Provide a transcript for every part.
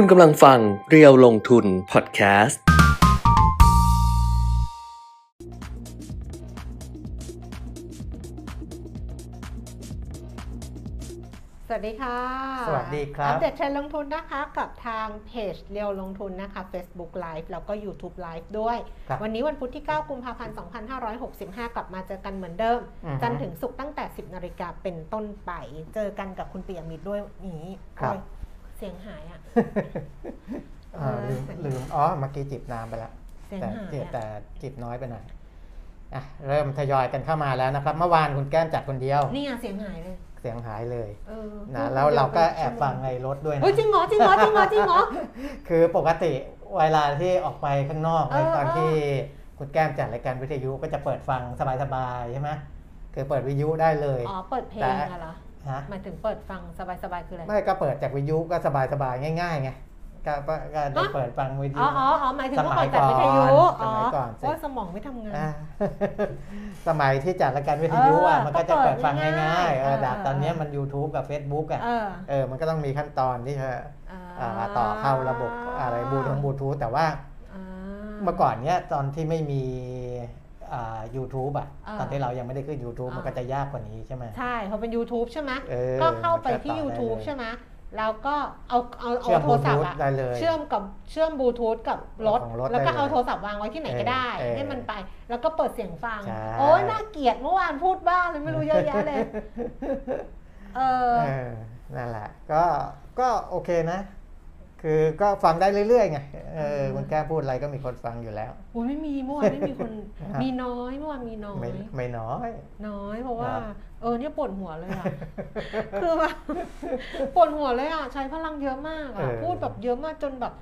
คุณกำลังฟังเรียวลงทุนพอดแคสต์ สวัสดีค่ะ สวัสดีครับ อัปเดตเทรนด์ลงทุนนะคะกับทางเพจเรียวลงทุนนะคะ Facebook Live แล้วก็ YouTube Live ด้วย ครับ วันนี้วันพุธที่ 9 กุมภาพันธ์ 2565 กลับมาเจอกันเหมือนเดิม อือฮึ จันทร์ถึงศุกร์ตั้งแต่ 10 นาฬิกาเป็นต้นไป เจอกันกับคุณเปียมิตรด้วยนี้ครับโอ้ย เสียงหายอะ อ่าลืมเออลืมอ๋อเมื่อกี้จิบน้ำไปแล้วเสียงแต่หายจิบอะ แต่จิบน้อยไปหน่อยอะเริ่มทยอยกันเข้ามาแล้วนะครับ เมื่อวานคุณแก้มจัดคนเดียว นี่ไงเสียงหายเลยเสียงหายเลยเออนะพูดแล้วคนดียเราก็ไปแอบฟังในรถด้วยนะ เฮ้ยจริงเหรอจริงเหรอจริงเหรอจริงเหรอ คือปกติเวลาที่ออกไปข้างนอกเออในตอนเออ ที่คุณแก้มจัดรายการวิทยุก็จะเปิดฟังสบายๆใช่ไหมคือเปิดวิทยุได้เลย อ๋อเปิดเพลงแต่ อะเหรอ ฮะหมายถึงเปิดฟังสบายๆคืออะไรไม่ก็เปิดจากวิทยุก็สบายๆง่ายๆไงก็ก็ก็ได้ฮะเปิดฟังวิทอ๋ยุออ๋ออ๋อหมายถึงว่าสมัเปิยดจากวิทยุก่อนอ๋อสมัยก่อนสิโอ้ยสมองไม่ทำงานอ่าสมัยที่จัดรายการวิทยุอะเออมันก็จะเปิดฟังก็เปิดง่ายๆเออง่ายๆแต่เออตอนเนี้ยมัน YouTube กับ Facebook อะเออเออมันก็ต้องมีขั้นตอนที่จะอ่าอ่าต่อเข้าระบบอะไรบลูทูธบลูทูธแต่ว่าอ่าเมื่อก่อนเนี้ยตอนที่ไม่มี อ่า YouTube อะอ่าตอนที่เรายังไม่ได้ขึ้น YouTube อ่ามัมันก็จะยากกว่านี้ใช่ไหมใช่เพราะเป็น YouTube ใช่ไหมเออก็เข้าไปที่มันก็ต่อได้ YouTube เลยใช่ไหมแล้วก็เอาเอาเอาเชื่อมโทรศัพท์อะ Bluetooth ได้เลยเชื่อมกับเชื่อมบลูทูธกับรถของรถแล้วก็ได้เลยเอาโทรศัพท์วางไว้ที่ไหนก็ได้เออเออให้มันไป แล้วก็เปิดเสียงฟังใช่โอ้ยน่าเกลียดเมื่อวานพูดบ้าเลยไม่รู้เยอะแยะเลย เออเออนั่นแหละ ก็ก็โอเคนะ คือก็ฟังได้เรื่อยๆไงเออคุณแก้มพูดอะไรก็มีคนฟังอยู่แล้วโอ้ยไม่มีเมื่อวานไม่มีคนครับมีน้อยเมื่อวานมีน้อไม่ยไม่น้อย น้อยเพราะว่าครับเออเนี่ยปวดหัวเลยอะคือแบบปวดหัวเลยอะใช้พลังเยอะมากอะพูดแบบเยอะมากจนแบบ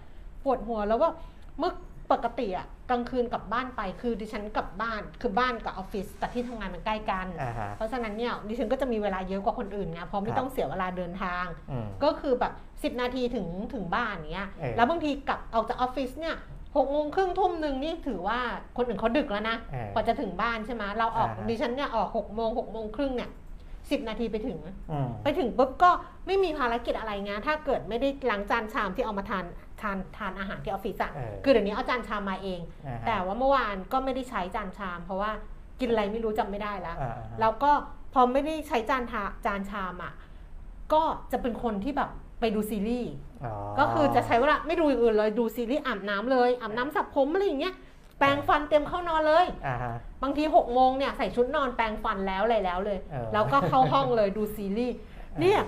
ปวดหัวแล้วว่าเมื่อ ปกติอะกลางคืนกลับบ้านไปคือดิฉันกลับบ้านคือบ้านกับออฟฟิศแต่ที่ทำงานมันใกล้กัน อ่าฮะ เพราะฉะนั้นเนี่ยดิฉันก็จะมีเวลาเยอะกว่าคนอื่นไงเพราะไม่ครับ ต้องเสียเวลาเดินทาง อืม ก็คือแบบ 10 นาทีถึงถึงบ้านเนี้ย เออ แล้วบางทีกลับออกจากออฟฟิศเนี่ยหกโมงครึ่งทุ่มหนึ่งนี่ถือว่าคนอื่นเขาดึกแล้วนะ เออ กว่าจะถึงบ้านใช่ไหมเราออกอ่าฮะ ดิฉันเนี่ยออกหกโมงหกโมงครึ่งเนี่ยสิบนาทีไปถึง อืม ไปถึงปุ๊บก็ไม่มีภารกิจอะไรงานถ้าเกิดไม่ได้ล้างจานชามที่เอามาทาน ทานทานอาหารที่ออฟฟิศอะเออคือเดี๋ยวนี้เอาจานชามมาเอง อ่าฮะ แต่ว่าเมื่อวานก็ไม่ได้ใช้จานชาม เพราะว่ากินอะไรไม่รู้จำไม่ได้แล้ว อ่าฮะ แล้วก็พอไม่ได้ใช้จานทาจานชามอะก็จะเป็นคนที่แบบไปดูซีรีส์อ๋อก็คือจะใช้เวลาไม่ดูอย่างอื่นเลยดูซีรีส์อาบน้ำเลยอาบน้ำสระผมอะไรอย่างเงี้ยแปรงฟันเตรียมเข้านอนเลย อ่าฮะ บางทีหกโมงเนี่ยใส่ชุดนอนแปรงฟันแล้วอะไรแล้วเลย เออ แล้วก็เข้าห้องเลยดูซีรีส์เนี่ย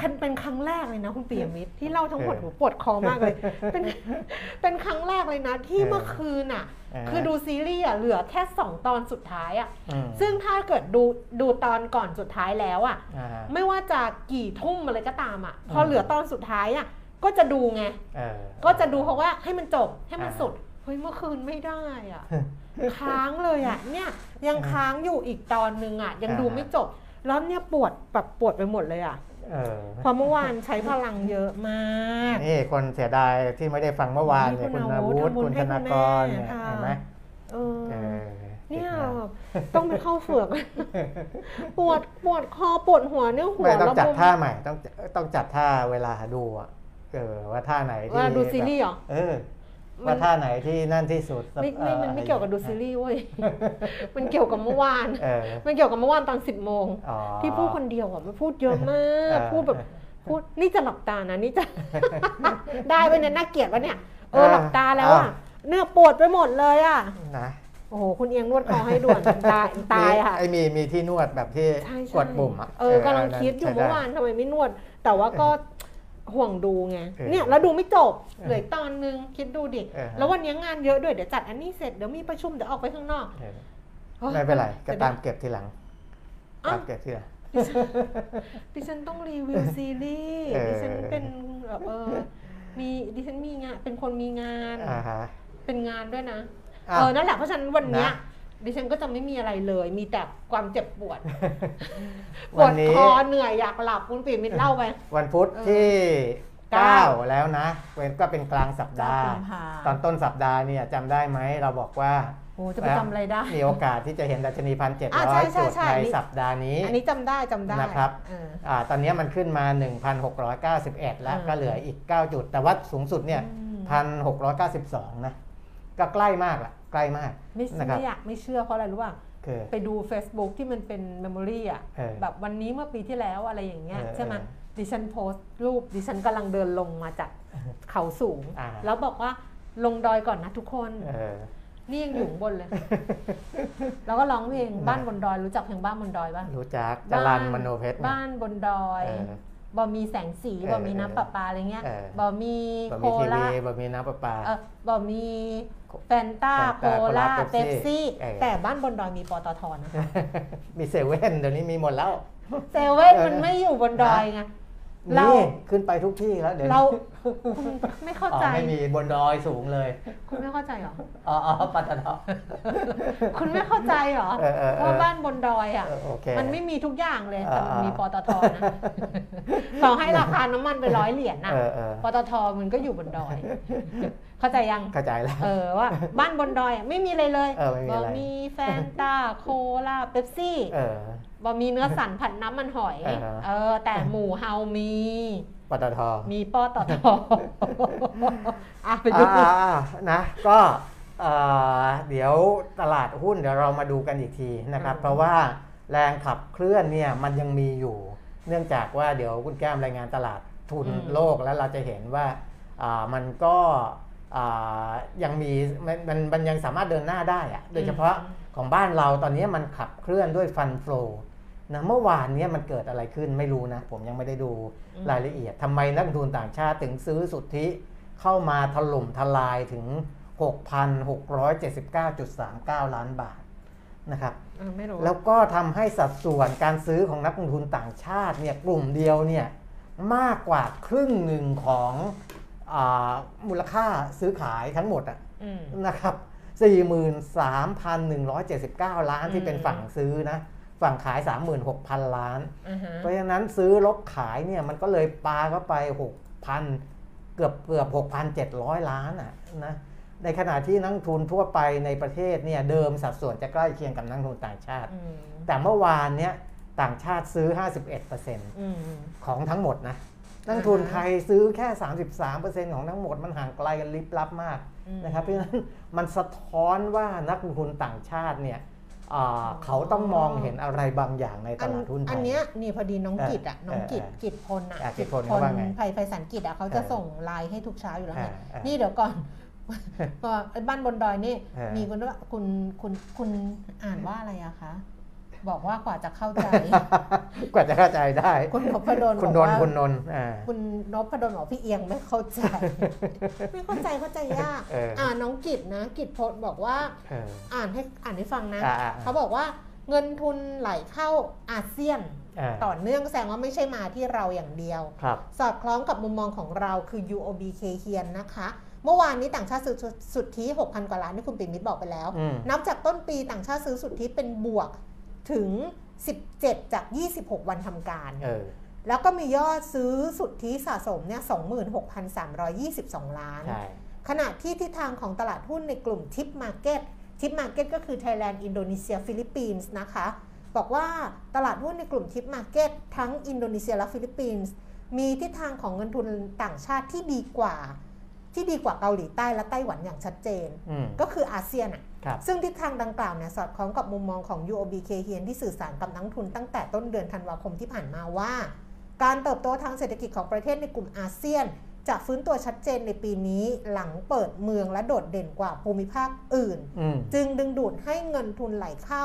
เป็นเป็นครั้งแรกเลยนะคุณปียมิตรที่เล่าทั้งหมดหนูปวดคอมากเลย เป็นเป็นครั้งแรกเลยนะ ที่เมื่อคืนอะาคือดูซีรีส์อะเหลือแค่สองตอนสุดท้ายอะอืมซึ่งถ้าเกิดดูดูตอนก่อนสุดท้ายแล้วอะอ่าฮะไม่ว่าจะกี่ทุ่มอะไรก็ตามอะพออืมเหลือตอนสุดท้ายอะก็จะดูไงเออก็จะดูเพราะว่าให้มันจบให้มันอ่าสุดเฮ้ยเมื่อคืนไม่ได้อะค้างเลยอะเนี่ยยังค้างอยู่อีกตอนนึงอะยังดูไม่จบแล้วเนี่ยปวดแบบปวดไปหมดเลยอะ เออเพราะเมื่อวานใช้พลังเยอะมากนี่คนเสียดายที่ไม่ได้ฟังเมื่อวานเนี่ยนี่คุณคุณอาอาวุวุธธทำบุญคุณให้ธคุณนากรเนี่ยแม่ค่ะเห็นไหมเออเออเนี่ยติดมาต้องไปเข้าเฝือก ปวดปวดคอปวดหัวเนี่ยหัวไม่ต้องจัดระบมท่าใหม่ต้องต้องจัดท่าเวลาดูอะเออว่าท่าไหนที่เวลาดูซีรีส์เหรอเออ ว่าท่าไหนที่นั่นที่สุดไม่ไม่อ่อมันไม่เกี่ยวกับดูซีรีส์เว้ยมันเกี่ยวกับเมื่อวานเออมันเกี่ยวกับเมื่อวานตอนสิบโมงอ๋อที่พูดคนเดียวอะมันพูดเยอะมากเออพูดแบบพูดนี่จะหลับตานะนี่จะได้ไปเนี่ยน่าเกลียดวะเนี่ยเออหลับตาแล้วอะเนี่ยปวดไปหมดเลยอะนะโอ้โหคุณเอียงนวดคอให้ด่วนตายตายค่ะไอ้มีมีที่นวดแบบที่ใช่ใช่กดปุ่มอะเออกำลังคิดอยู่ใช้ไเมื่อวานทำไมไม่นวด แต่ว่าก็ ห่วงดูไงเออเนี่ยแล้วดูไม่จบเออเหลืออกตอนนึงคิดดูดิเออฮะแล้ววันนี้งานเยอะด้วยเดี๋ยวจัดอันนี้เสร็จเดี๋ยวมีประชุมเดี๋ยวออกไปข้างนอกเออฮ้ยไม่เป็นไรก็จะด้ตามเก็บทีหลังอ้าวตามเก็บทีหลังดิฉันต้องรีวิวซีรีส์เออดิฉันเป็นแบบเออมีดิฉันมีงานเป็นคนมีงานอ่าฮะเป็นงานด้วยนะอ้าวเออนั่นแหละเพราะฉะนั้นวันเนี้ยนะ ดิฉันก็จะไม่มีอะไรเลย มีแต่ความเจ็บปวดปวัวนดนี้คอเหนื่อยอยากหลับคุณปีมิตรเล่าไปวันพุธเออที่เก้า9แล้วนะเป็นก็เป็นกลางสัปดาห์กุมภาตอนต้นสัปดาห์เนี่ยจำได้ไหมเราบอกว่าโอ้จะไปจำอะไรได้ มีโอกาสที่จะเห็นดัชนีพันเจ็ดอ่าร้ใช่อยใช่จุดใช่ในนี่สัปดาห์นี้ อันนี้จำได้จำได้นะครับเอออ่าตอนนี้มันขึ้นมา 1,691 แล้วอืมก็เหลืออีก 9 จุด แต่ว่าสูงสุดเนี่ยอืม1,692 นะ ก็ใกล้มากละ ใกล้มากไม่นะครับไม่อยากไม่เชื่อเพราะอะไรรู้ป่ะคือไปดู Facebook ที่มันเป็นเมมโมรีอะเออแบบวันนี้เมื่อปีที่แล้วอะไรอย่างเงี้ยเออใช่ไหมเออดิฉันโพสต์รูปดิฉันกำลังเดินลงมาจากเขาสูงอ่าแล้วบอกว่าลงดอยก่อนนะทุกคนเออนี่ยังอยู่ข้างบนเลย แล้วก็ร้องเพลงนะบ้านบนดอยรู้จักเพลงบ้านบนดอยป่ะรู้จักจรัลมโนเพ็ชรเนี่ยบ้านบนดอย เออบ่มีแสงสีเออบ่มีน้ำประปาอะไรเงี้ยเออบ่มีบะหโคมี่ทีลาวีบะหมี่น้ำประปาเออบ่มีแฟนต้าแฟนต้าโคลาเป๊ปเป๊ปซี่เป๊ปซี่เออแต่บ้านบนดอยมีปตทนะมีเซเว่นเดี๋ยวนี้มีหมดแล้ว เซเว่นเออมันไม่อยู่บนดอยไง เรานี่ขึ้นไปทุกที่แล้วเดี๋ยวนี้เราคุณไม่เข้าอ๋อใจ ไม่มีบนดอยสูงเลยคุณไม่เข้าใจเหรอ อ๋ออ๋อปตทคุณไม่เข้าใจเหรอเออเออเออว่าบ้านบนดอยอะ เออโอเคมันไม่มีทุกอย่างเลย แต่มันอ่ามีมีปตทนะ ต่อให้ราคาน้ำมันไปร้อยเหรียญนะเออเออ ปตทมันก็อยู่บนดอย เข้าใจยัง เข้าใจแล้ว เออว่าบ้านบนดอยอะไม่มีอะไรเลยเออไม่มีอะไรบ่มีแฟนตาโคลาเป๊ปซี่ เออ บ่มีเนื้อสันผัดน้ำมันหอยเออฮะเออแต่หมูเฮามีปตทมีปตทอะไปดูอ่าอ่านะ ก็เอ่อเดี๋ยวตลาดหุ้นเดี๋ยวเรามาดูกันอีกทีนะครับ เพราะว่าแรงขับเคลื่อนเนี่ยมันยังมีอยู่ เนื่องจากว่าเดี๋ยวคุณแก้มรายงานตลาดทุนโลกแล้วเราจะเห็นว่าอ่ามันก็อ่ายังมีมันมันมันยังสามารถเดินหน้าได้อะโดยเฉพาะของบ้านเราตอนนี้มันขับเคลื่อนด้วยฟันฟลอ นะเมื่อวานเนี้มันเกิดอะไรขึ้นไม่รู้นะ ผมยังไม่ได้ดูรายละเอียดทำไมนักลงทุนต่างชาติถึงซื้อสุทธิเข้ามาถล่มทลายถึง 6,679.39 ล้านบาทนะครับเออไม่รู้แล้วก็ทำให้สัดส่วนการซื้อของนักลงทุนต่างชาติเนี่ยกลุ่มเดียวเนี่ยมากกว่าครึ่งหนึ่งของอามูลค่าซื้อขายทั้งหมดอะอืมนะครับ 43,179 ล้านที่เป็นอืมฝั่งซื้อนะ ฝั่งขาย 36,000 ล้านอ่าฮะเพราะฉะนั้นซื้อลบขายเนี่ยมันก็เลยปาเข้าไป 6,000 เกือบเกือบ 6,700 ล้านอะนะในขณะที่นักลงทุนทั่วไปในประเทศเนี่ยเดิมสัดส่วนจะใกล้เคียงกับนักลงทุนต่างชาติอืมแต่เมื่อวานเนี่ยต่างชาติซื้อ 51%อืมของทั้งหมดนะนักลงทุนไทยซื้อแค่ 33%ของทั้งหมดมันห่างไกลกันลิบลับมากอืมนะครับเพราะฉะนั้นมันสะท้อนว่านักลงทุนต่างชาติเนี่ยอ่า เขาต้องมองเห็นอะไรบางอย่างในตอันลาดหุ้นไทย อันเนี้ยนี่พอดีน้องเออกิจอะน้องกิจเออกิจพลอะอะกิจพลเขาว่าไงภัยภัยสันกิจอะเขาจะเออส่งไลน์ให้ทุกเช้าอยู่แล้วไงเออเออนี่เดี๋ยวก่อนก็ไอ้บ้านบนดอยนี่เออมีคนว่าคุณคุณคุณอ่านว่าอะไรอะคะ บอกว่ากว่าจะเข้าใจ กว่าจะเข้าใจได้ คุณนพดลคุณบนอกนท์ว่าคุณนนท์อ่าคุณนพดลบอกพี่เอียงไม่เข้าใจ ไม่เข้าใจเข้าใจยากเอออ่อ่าน้องกิจนะ กิจพลบอกว่าเอออ่านให้อ่านให้ฟังนะอ่าอ่าเขาบอกว่าเงินทุนไหลเข้าอาเซียนอ่าต่อเนื่องแสดงว่าไม่ใช่มาที่เราอย่างเดียวครับสอดคล้องกับมุมมองของเราคือ UOB k เฮียนนะคะ เมื่อวานนี้ต่างชาติซื้อสุทธิ 6,000 กว่าล้านที่คุณปิ่นมิตรบอกไปแล้วอืมนับจากต้นปีต่างชาติซื้อสุทธิเป็นบวก ถึง 17 จาก 26 วันทำการเออแล้วก็มียอดซื้อสุทธิสะสมเนี่ย26,322 ล้านใช่ขณะที่ทิศทางของตลาดหุ้นในกลุ่ม TIP market TIP market ก็คือไทยแลนด์ อินโดนีเซีย ฟิลิปปินส์นะคะ บอกว่าตลาดหุ้นในกลุ่ม TIP market ทั้งอินโดนีเซียและฟิลิปปินส์มีทิศทางของเงินทุนต่างชาติที่ดีกว่า ที่ดีกว่าเกาหลีใต้และไต้หวันอย่างชัดเจนอืมก็คืออาเซียนอะครับ ซึ่งทิศทางดังกล่าวเนี่ยสอดคล้องกับมุมมองของ UOB k เฮียนที่สื่อสารกับนักลงทุนตั้งแต่ต้นเดือนธันวาคมที่ผ่านมาว่า การเติบโตทางเศรษฐกิจของประเทศในกลุ่มอาเซียน จะฟื้นตัวชัดเจนในปีนี้หลังเปิดเมืองและโดดเด่นกว่าภูมิภาคอื่นอืมจึงดึงดูดให้เงินทุนไหลเข้า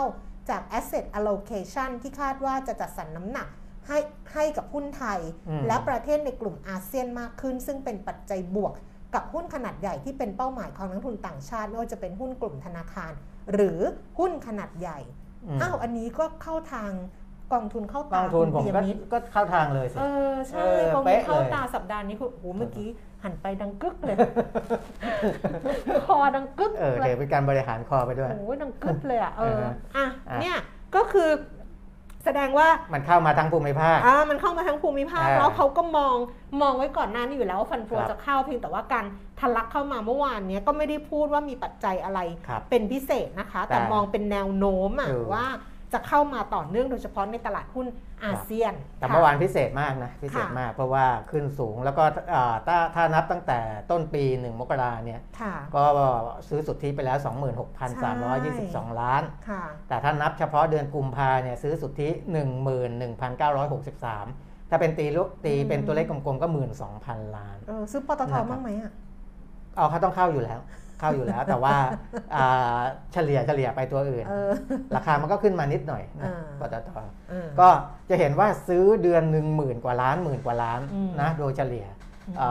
จาก asset allocation ที่คาดว่าจะจัดสรรน้ำหนักให้ให้กับหุ้นไทยอืมและประเทศในกลุ่มอาเซียนมากขึ้น ซึ่งเป็นปัจจัยบวก กับหุ้นขนาดใหญ่ที่เป็นเป้าหมายของนักลงทุนต่างชาติไม่ว่าจะเป็นหุ้นกลุ่มธนาคาร หรือหุ้นขนาดใหญ่มอ้าวอันนี้ก็เข้าทางกองทุนเข้ากตาองทุนผมคุณก็ปิยมิตรก็เข้าทางเลยสิเออใช่เออกองทุเป๊ะนเข้าเลยตาสัปดาห์นี้คือโอ้โหเมื่อกี้หันไปดังกึกเลย คอดังกึกเออเลยเดี๋ยวเป็นการบริหารคอไปด้วยโอ้โหดังกึ๊บเลยอะเอออ่าฮะอะอะเนี่ยก็คือ แสดงว่ามันเข้ามาทั้งภูมิภาคอ่ามันเข้ามาทั้งภูมิภาคอ่าแล้วเขาก็มองมองไว้ก่อนหน้านี้อยู่แล้วว่าฟันโฟครับจะเข้าเพียงแต่ว่าการทะลักเข้ามาเมื่อวานเนี้ยก็ไม่ได้พูดว่ามีปัจจัยอะไรครับเป็นพิเศษนะคะแต่แต่มองเป็นแนวโน้มอะเออว่า จะเข้ามาต่อเนื่องโดยเฉพาะในตลาดหุ้นอาเซียน แต่ค่ะเมื่อวานพิเศษมากนะพิเศษค่ะมากเพราะว่าขึ้นสูงแล้วก็อ่าถ้าถ้านับตั้งแต่ต้นปี 1 มกราเนี่ยค่ะก็ซื้อสุทธิไปแล้ว 26,322 ล้านค่ะแต่ถ้านับเฉพาะเดือนกุมภาเนี่ยซื้อสุทธิ 11,963 ถ้าเป็นตีลุตีอืมเป็นตัวเลขกลมๆก็ 12,000 ล้านเออซื้อปตทนะครับบ้างไหมอะเอาเขาต้องเข้าอยู่แล้ว เข้าอยู่แล้ว แต่ว่าอ่าเฉลี่ยเฉลี่ยไปตัวอื่นเออราคามันก็ขึ้นมานิดหน่อยนะอ่าปตทเออก็จะเห็นว่าซื้อเดือนหนึ่งหมื่นกว่าล้านหมื่นกว่าล้านอืมนะโดยเฉลี่ยอืมอ่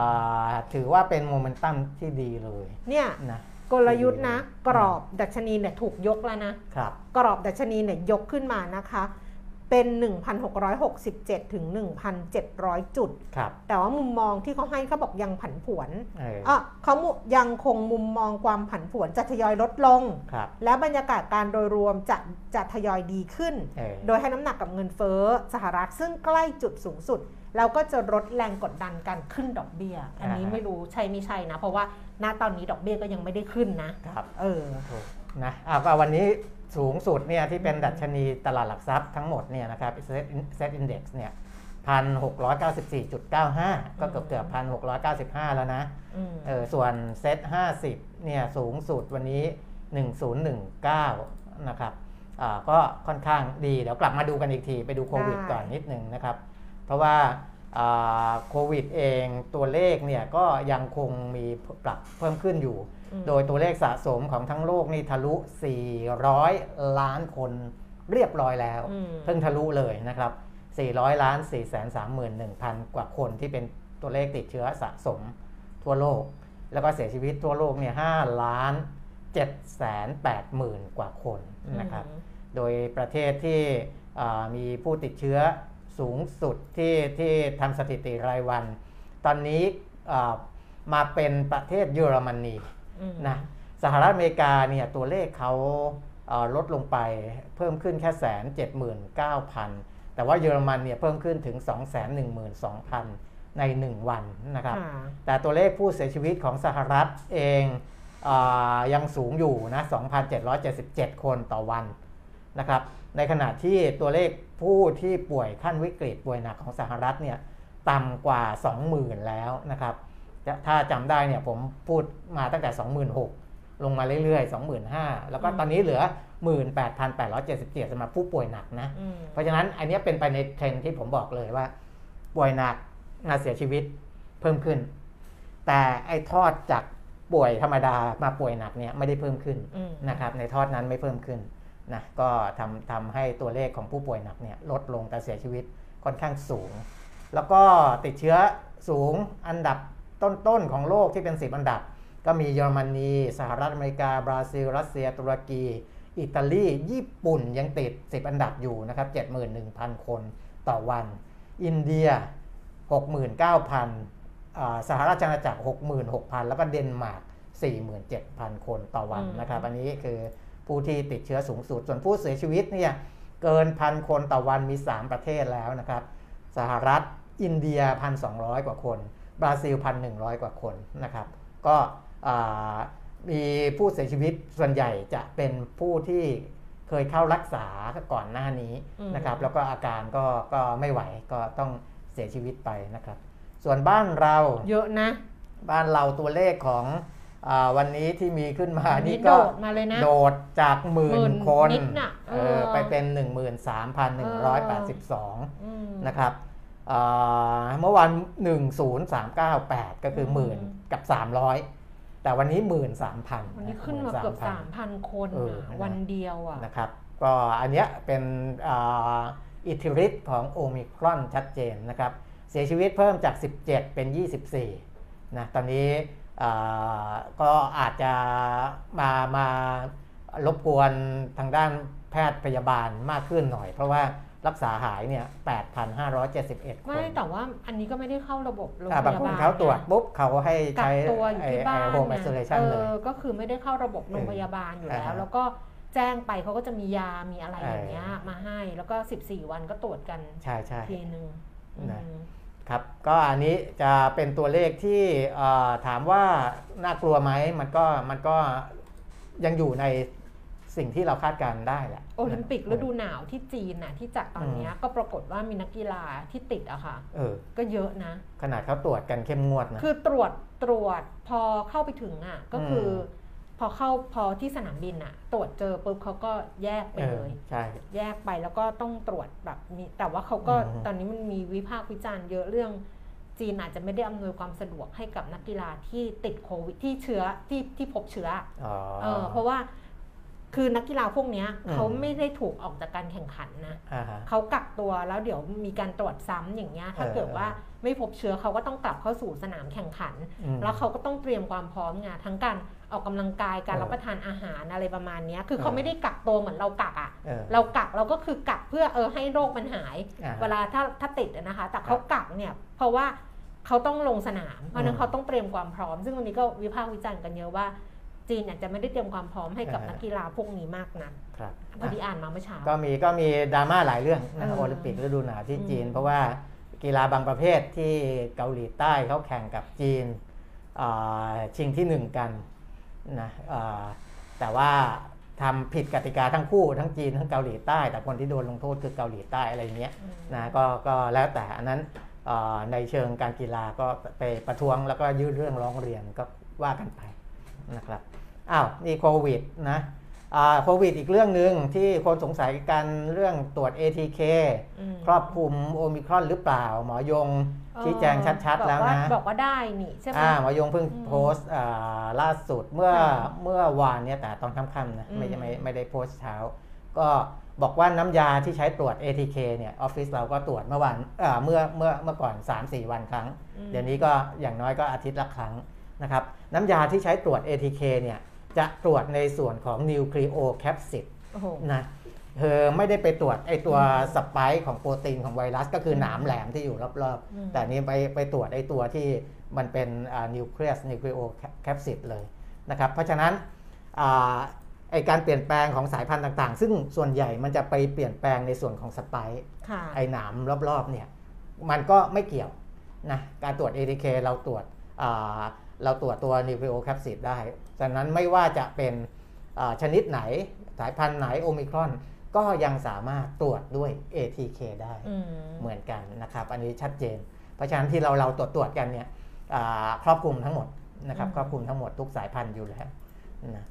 าถือว่าเป็นโมเมนตัมที่ดีเลยเนี่ยนะกลยุทธ์นะ กรอบดัชนีเนี่ยถูกยกแล้วนะครับ กรอบดัชนีเนี่ยยกขึ้นมานะคะ เป็น 1,667 ถึง 1,700 จุด ครับ แต่ว่ามุมมองที่เขาให้เขาบอกยังผันผวนเอออะเขามุยังคงมุมมองความผันผวนจะทยอยลดลง ครับ และบรรยากาศการโดยรวมจะจะทยอยดีขึ้น เออ โดยให้น้ำหนักกับเงินเฟ้อสหรัฐซึ่งใกล้จุดสูงสุด แล้วก็จะลดแรงกดดันการขึ้นดอกเบี้ย อันนี้อ่าฮะ ไม่รู้ใช่ไม่ใช่นะ เพราะว่าณตอนนี้ดอกเบี้ยก็ยังไม่ได้ขึ้นนะ ครับ เออถูกนะอ่าก็วันนี้ สูงสุดเนี่ยที่เป็นดัชนีตลาดหลักทรัพย์ทั้งหมดเนี่ยนะครับ Set Index เนี่ยพันหกร้อยเก้าสิบสี่จุดเก้าห้าก็เกือบเกือบพันหกร้อยเก้าสิบห้าแล้วนะอืมเออส่วนเซ็ตห้าสิบเนี่ยสูงสุดวันนี้หนึ่งศูนย์หนึ่งเก้านะครับอ่าก็ค่อนข้างดีเดี๋ยวกลับมาดูกันอีกทีไปดูโควิดได้ก่อนนิดหนึ่งนะครับ เพราะว่าอ่าโควิดเองตัวเลขเนี่ยก็ยังคงมีปรับเพิ่มขึ้นอยู่อืม โดยตัวเลขสะสมของทั้งโลกนี่ทะลุ 400 ล้านคนเรียบร้อยแล้วอืมเพิ่งทะลุเลยนะครับ 400 ล้าน 4 3 1 0 0 0 กว่าคนที่เป็นตัวเลขติดเชื้อสะสมทั่วโลก แล้วก็เสียชีวิตทั่วโลกเนี่ย 5 ล้าน7แสน8หมื่นกว่าคนนะครับอืมโดยประเทศที่อ่ามีผู้ติดเชื้อสูงสุดที่ที่ทำสถิติรายวัน ตอนนี้อ่ามาเป็นประเทศเยอรมนีอืม นะสหรัฐอเมริกาเนี่ยตัวเลขเขาเอ่อลดลงไปเพิ่มขึ้นแค่แสนเจ็ดหมื่นเก้าพันแต่ว่าเยอรมันเนี่ยเพิ่มขึ้นถึง 2 1 2 0 0 0 ใน 1 วันนะครับค่ะแต่ตัวเลขผู้เสียชีวิตของสหรัฐเองอายังสูงอยู่นะ 2,777 คนต่อวันนะครับ ในขณะที่ตัวเลขผู้ที่ป่วยขั้นวิกฤตป่วยหนักของสหรัฐเนี่ยต่ำกว่า 20,000 แล้วนะครับจะ ถ้าจำได้เนี่ยผมพูดมาตั้งแต่ 26,000 ลงมาเรื่อยๆ 25,000 แล้วก็ตอนนี้เหลือ 18,877สำหรับผู้ป่วยหนักนะอืมเพราะฉะนั้นอันเนี้ยเป็นไปในเทรนด์ที่ผมบอกเลยว่า ป่วยหนักมาเสียชีวิตเพิ่มขึ้น แต่ไอ้ทอดจากป่วยธรรมดามาป่วยหนักเนี่ยไม่ได้เพิ่มขึ้นอืมนะครับในทอดนั้นไม่เพิ่มขึ้นนะก็ทำทำให้ตัวเลขของผู้ป่วยหนักเนี่ยลดลงแต่เสียชีวิตค่อนข้างสูง แล้วก็ติดเชื้อสูงอันดับ ต้นๆของโลกที่เป็น 10 อันดับ ก็มีเยอรมนี สหรัฐอเมริกา บราซิล รัสเซีย ตุรกี อิตาลี ญี่ปุ่นยังติด 10 อันดับอยู่นะครับ71,000 คนต่อวัน อินเดีย 69,000อ่าสหราชอาณาจักร 66,000 แล้วก็เดนมาร์ก47,000 คนต่อวันอืมนะครับ อันนี้คือผู้ที่ติดเชื้อสูงสุด ส่วนผู้เสียชีวิตเนี่ยเกินพันคนต่อวันมี 3 ประเทศแล้วนะครับ สหรัฐ อินเดีย 1,200 กว่าคน บราซิล 1,100 กว่าคนนะครับ ก็อ่ามีผู้เสียชีวิตส่วนใหญ่จะเป็นผู้ที่เคยเข้ารักษาก่อนหน้านี้นะครับ แล้วก็อาการก็ก็ไม่ไหวก็ต้องเสียชีวิตไปนะครับ ส่วนบ้านเราเยอะนะ บ้านเราตัวเลขของอาวันนี้ที่มีขึ้นมาอันนี้นี่ก็โดดมาเลยนะโดดจากหมื่หมื่นนคนนิดน่ะเอเอออไปเป็น 13,182อืมนะครับอ่า เมื่อวาน10398 ก็คือหมื่นอืมกับ 300 แต่วันนี้13,000วันนี้ขึ้นมาเกือบสามพันคนเอออะนะวันเดียวอะนะครับ ก็อันเนี้ยเป็นอ่าอิทธิฤทธิ์ของโอมิครอนชัดเจนนะครับ เสียชีวิตเพิ่มจาก 17 เป็น 24 นะ ตอนนี้อ่าก็อาจจะมามารบกวนทางด้านแพทย์พยาบาลมากขึ้นหน่อย เพราะว่า รักษาหายเนี่ย8,571 คน ไม่แต่ว่าอันนี้ก็ไม่ได้เข้าระบบโรงพอ่ายาบางคนบาลเขาตรวจไงปุ๊บเขาให้กัใช้กตัวอยู่ที่บ้านโฮมไอโซเลชันเอเลยอก็คือไม่ได้เข้าระบบโรงพยาบาลอยู่แล้วอ่าฮะแล้วก็จแจ้งไปเขาก็จะมียามีอะไรอย่างเงี้ยมาให้ แล้วก็ 14 วันก็ตรวจกันใช่ใช่ทีนึงนะอืมครับก็อันนี้จะเป็นตัวเลขที่เอ่อถามว่าน่ากลัวไหมมันก็มันก็ยังอยู่ใน สิ่งที่เราคาดการณ์ได้แหละโอลิมปิกฤดูหนาวที่จีนน่ะที่จัดตอนเนี้ยก็ปรากฏว่ามีนักกีฬาที่ติดอะค่ะเออก็เยอะนะ ขนาดเขาตรวจกันเข้มงวดนะคือตรวจตรวจพอเข้าไปถึงอะก็คืออมพอเข้าพอที่สนามบินอะตรวจเจอปุ๊บเขาก็แยกไปเอเลอยใช่แยกไปแล้วก็ต้องตรวจแบบมีแต่ว่าเขาก็อืมตอนนี้มันมีวิพากษ์วิจารณ์เยอะเรื่องจีนอาจจะไม่ได้อำนวยความสะดวกให้กับนักกีฬาที่ติดโควิดที่เชื้อที่ที่พบเชื้ออ๋อเออเพราะว่า คือนักกีฬาพวกเนี้ยอืมเขาไม่ได้ถูกออกจากการแข่งขันนะอ่าฮะเขากักตัวแล้วเดี๋ยวมีการตรวจซ้ำอย่างเงี้ยถ้าเออเกิดว่าไม่พบเชื้อเขาก็ต้องกลับเข้าสู่สนามแข่งขันอืมแล้วเขาก็ต้องเตรียมความพร้อมไงทั้งการออกกำลังกายการเออรับประทานอาหารอะไรประมาณเนี้ยคือเขาเออไม่ได้กักตัวเหมือนเรากักอะเออเรากักเราก็คือกักเพื่อเออให้โรคมันหายอ่าเวลาถ้าถ้าติดอะนะคะ แต่เขากักเนี่ยเพราะว่าเขาต้องลงสนาม เพราะฉะนั้อืนมเขาต้องเตรียมความพร้อม ซึ่งวันนี้ก็วิพากษ์วิจารณ์กันเยอะว่า จีนอาจจะไม่ได้เตรียมความพร้อมให้กับเออนักกีฬาพวกนี้มากนักครับพอดีอ่านมาเมื่อเช้าก็มีก็มีดราม่าหลายเรื่องนะเออโอลิมปิกฤดูหนาวที่จีนอืมเพราะว่ากีฬาบางประเภทที่เกาหลีใต้เขาแข่งกับจีนอ่าชิงที่หนึ่งกันนะอ่าแต่ว่าทำผิดกติกาทั้งคู่ทั้งจีนทั้งเกาหลีใต้ แต่คนที่โดนลงโทษคือเกาหลีใต้อะไรเงี้ยอืมนะก็ก็แล้วแต่อันนั้นอ่าในเชิงการกีฬาก็ไปประท้วงแล้วก็ยื่นเรื่องร้องเรียนก็ว่ากันไปนะครับ อ้าวนี่โควิดนะอ่าโควิดอีกเรื่องหนึ่งที่คนสงสัยกันเรื่องตรวจ ATK อืมครอบคลุมโอมิครอนหรือเปล่า หมอยงชี้แจงชัดๆแล้วบอกานะบอกว่าได้นี่ใช่ไหมอ่าหมอยงเพิ่งอืมโพสต์อ่าล่าสุดเมื่อค่ะเมื่อวานเนี่ยแต่ตอนค่ำๆนะไม่อืมไม่ไม่ได้โพสต์เช้า ก็บอกว่าน้ำยาที่ใช้ตรวจ ATK เนี่ยออฟฟิศเราก็ตรวจเมื่อวันเอ่อเมื่อเมื่อเมื่อก่อน 3-4 วันครั้งอืมเดี๋ยวนี้ก็อย่างน้อยก็อาทิตย์ละครั้งนะครับน้ำยาที่ใช้ตรวจ ATK เนี่ย จะตรวจในส่วนของ nucleocapsid โอ้โหนะเธอไม่ได้ไปตรวจไอตัว spike ของโปรตีนของไวรัส ก็คือหนามแหลมที่อยู่รอบอืมๆแต่นี้ไปไปตรวจไอตัวที่มันเป็นนิวเคลียส nucleocapsid เลยนะครับ เพราะฉะนั้นอ่าไอการเปลี่ยนแปลงของสายพันธุ์ต่างๆ ซึ่งส่วนใหญ่มันจะไปเปลี่ยนแปลงในส่วนของสไปค์ค่ะไอหนามรอบๆเนี่ยมันก็ไม่เกี่ยวนะการตรวจ ATK เราตรวจอ่าเราตรวจตัวนิวคลีโอแคปซิดได้ ฉะนั้นไม่ว่าจะเป็นอ่าชนิดไหนสายพันธุ์ไหนโอมิครอน ก็ยังสามารถตรวจด้วย ATK ได้อืมเหมือนกันนะครับ อันนี้ชัดเจน เพราะฉะนั้นที่เราเราตรวจตรวจกันเนี่ยอ่าครอบคลุมทั้งหมดนะครับอืมครอบคลุมทั้งหมดทุกสายพันธุ์อยู่แล้วนะ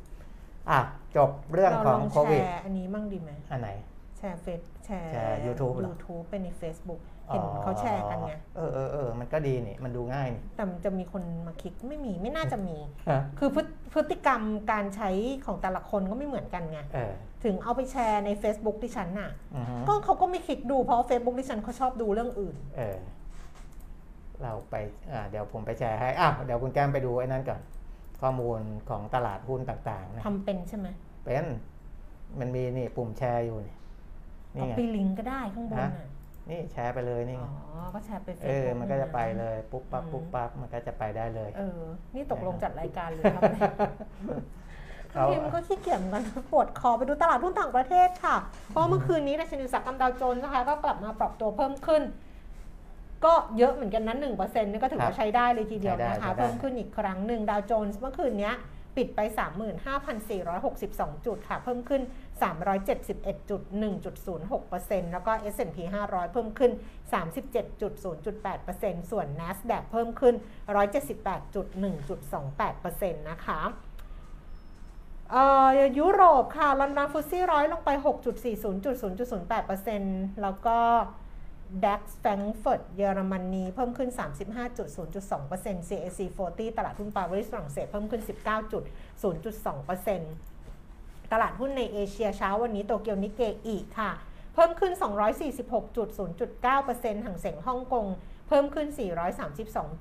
อะจบเรื่องของลโควิดแชร์อันนี้มั่งดีไหมอันไหนแชร์เฟซแชร์แชร์ YouTube เหรอ YouTube เป็นใน Facebook เห็นเขาแชร์กันไง เออเออเออมันก็ดีนี่ มันดูง่ายนี่ แต่มันจะมีคนมาคลิกไม่มีไม่น่าจะมี ฮะ คือพฤพฤติกรรมการใช้ของแต่ละคนก็ไม่เหมือนกันไง เออถึงเอาไปแชร์ใน Facebook ดิฉันน่ะ อือฮึก็เขาก็ไม่คลิกดูเพราะว่า Facebook ดิฉันเขาชอบดูเรื่องอื่น เออ เราไปอ่าเดี๋ยวผมไปแชร์ให้อ้าวเดี๋ยวคุณแก้มไปดูไอ้นั่นก่อน ข้อมูลของตลาดหุ้นต่างๆนะทำเป็นใช่ไหมเป็นมันมีนี่ปุ่มแชร์อยู่นี่เอานี่ไง ไปลิงก์ก็ได้ข้างบนน่ะ นี่แชร์ไปเลยนี่ไงอ๋อ ก็แชร์ไปเออ Facebook มันก็จะไปเลย ปุ๊บปั๊บอืมปุ๊บปั๊บมันก็จะไปได้เลย เออ นี่ตกลงจัดรายการหรือทำอะไรเขาพิมพ์ก็ขี้เกียจเหมือนกันปวดคอไปดูตลาดหุ้นต่างประเทศค่ะเพราะเมื่อคืนนี้ดัชนีอุตสาหกรรมดาวโจนส์นะคะ ก็กลับมาปรับตัวเพิ่มขึ้น ก็เยอะเหมืมือนกันนั้นหนึ่งเปอร์เซ็นต์นี่ก็ถือว่าใช้ได้เลยทีเดียวนะคะ เพิ่มขึ้นอีกครั้งหนึ่งดาวโจนส์เมื่อคืนนี้ ปิดไป 35,462 จุดค่ะ เพิ่มขึ้น 371.1.06%แล้วก็ S&P 500 เพิ่มขึ้น 37.0.8%ส่วน NASDAQ เพิ่มขึ้น 178.1.28%นะคะเอ่อยุโรปค่ะ ลอนดอนฟุตซี่ร้อยลงไป 6.40.0.08%แล้วก็ DAX แฟรงก์เฟิร์ตเยอรมนีเพิ่มขึ้น 35.0.2% CAC 40 ตลาดหุ้นปารีสฝรั่งเศสเพิ่มขึ้น 19.0.2%ตลาดหุ้นในเอเชียเช้าวันนี้โตเกียวนิเกอีกค่ะ เพิ่มขึ้น 246.0.9%ห่างเสียงฮ่องกงเพิ่มขึ้น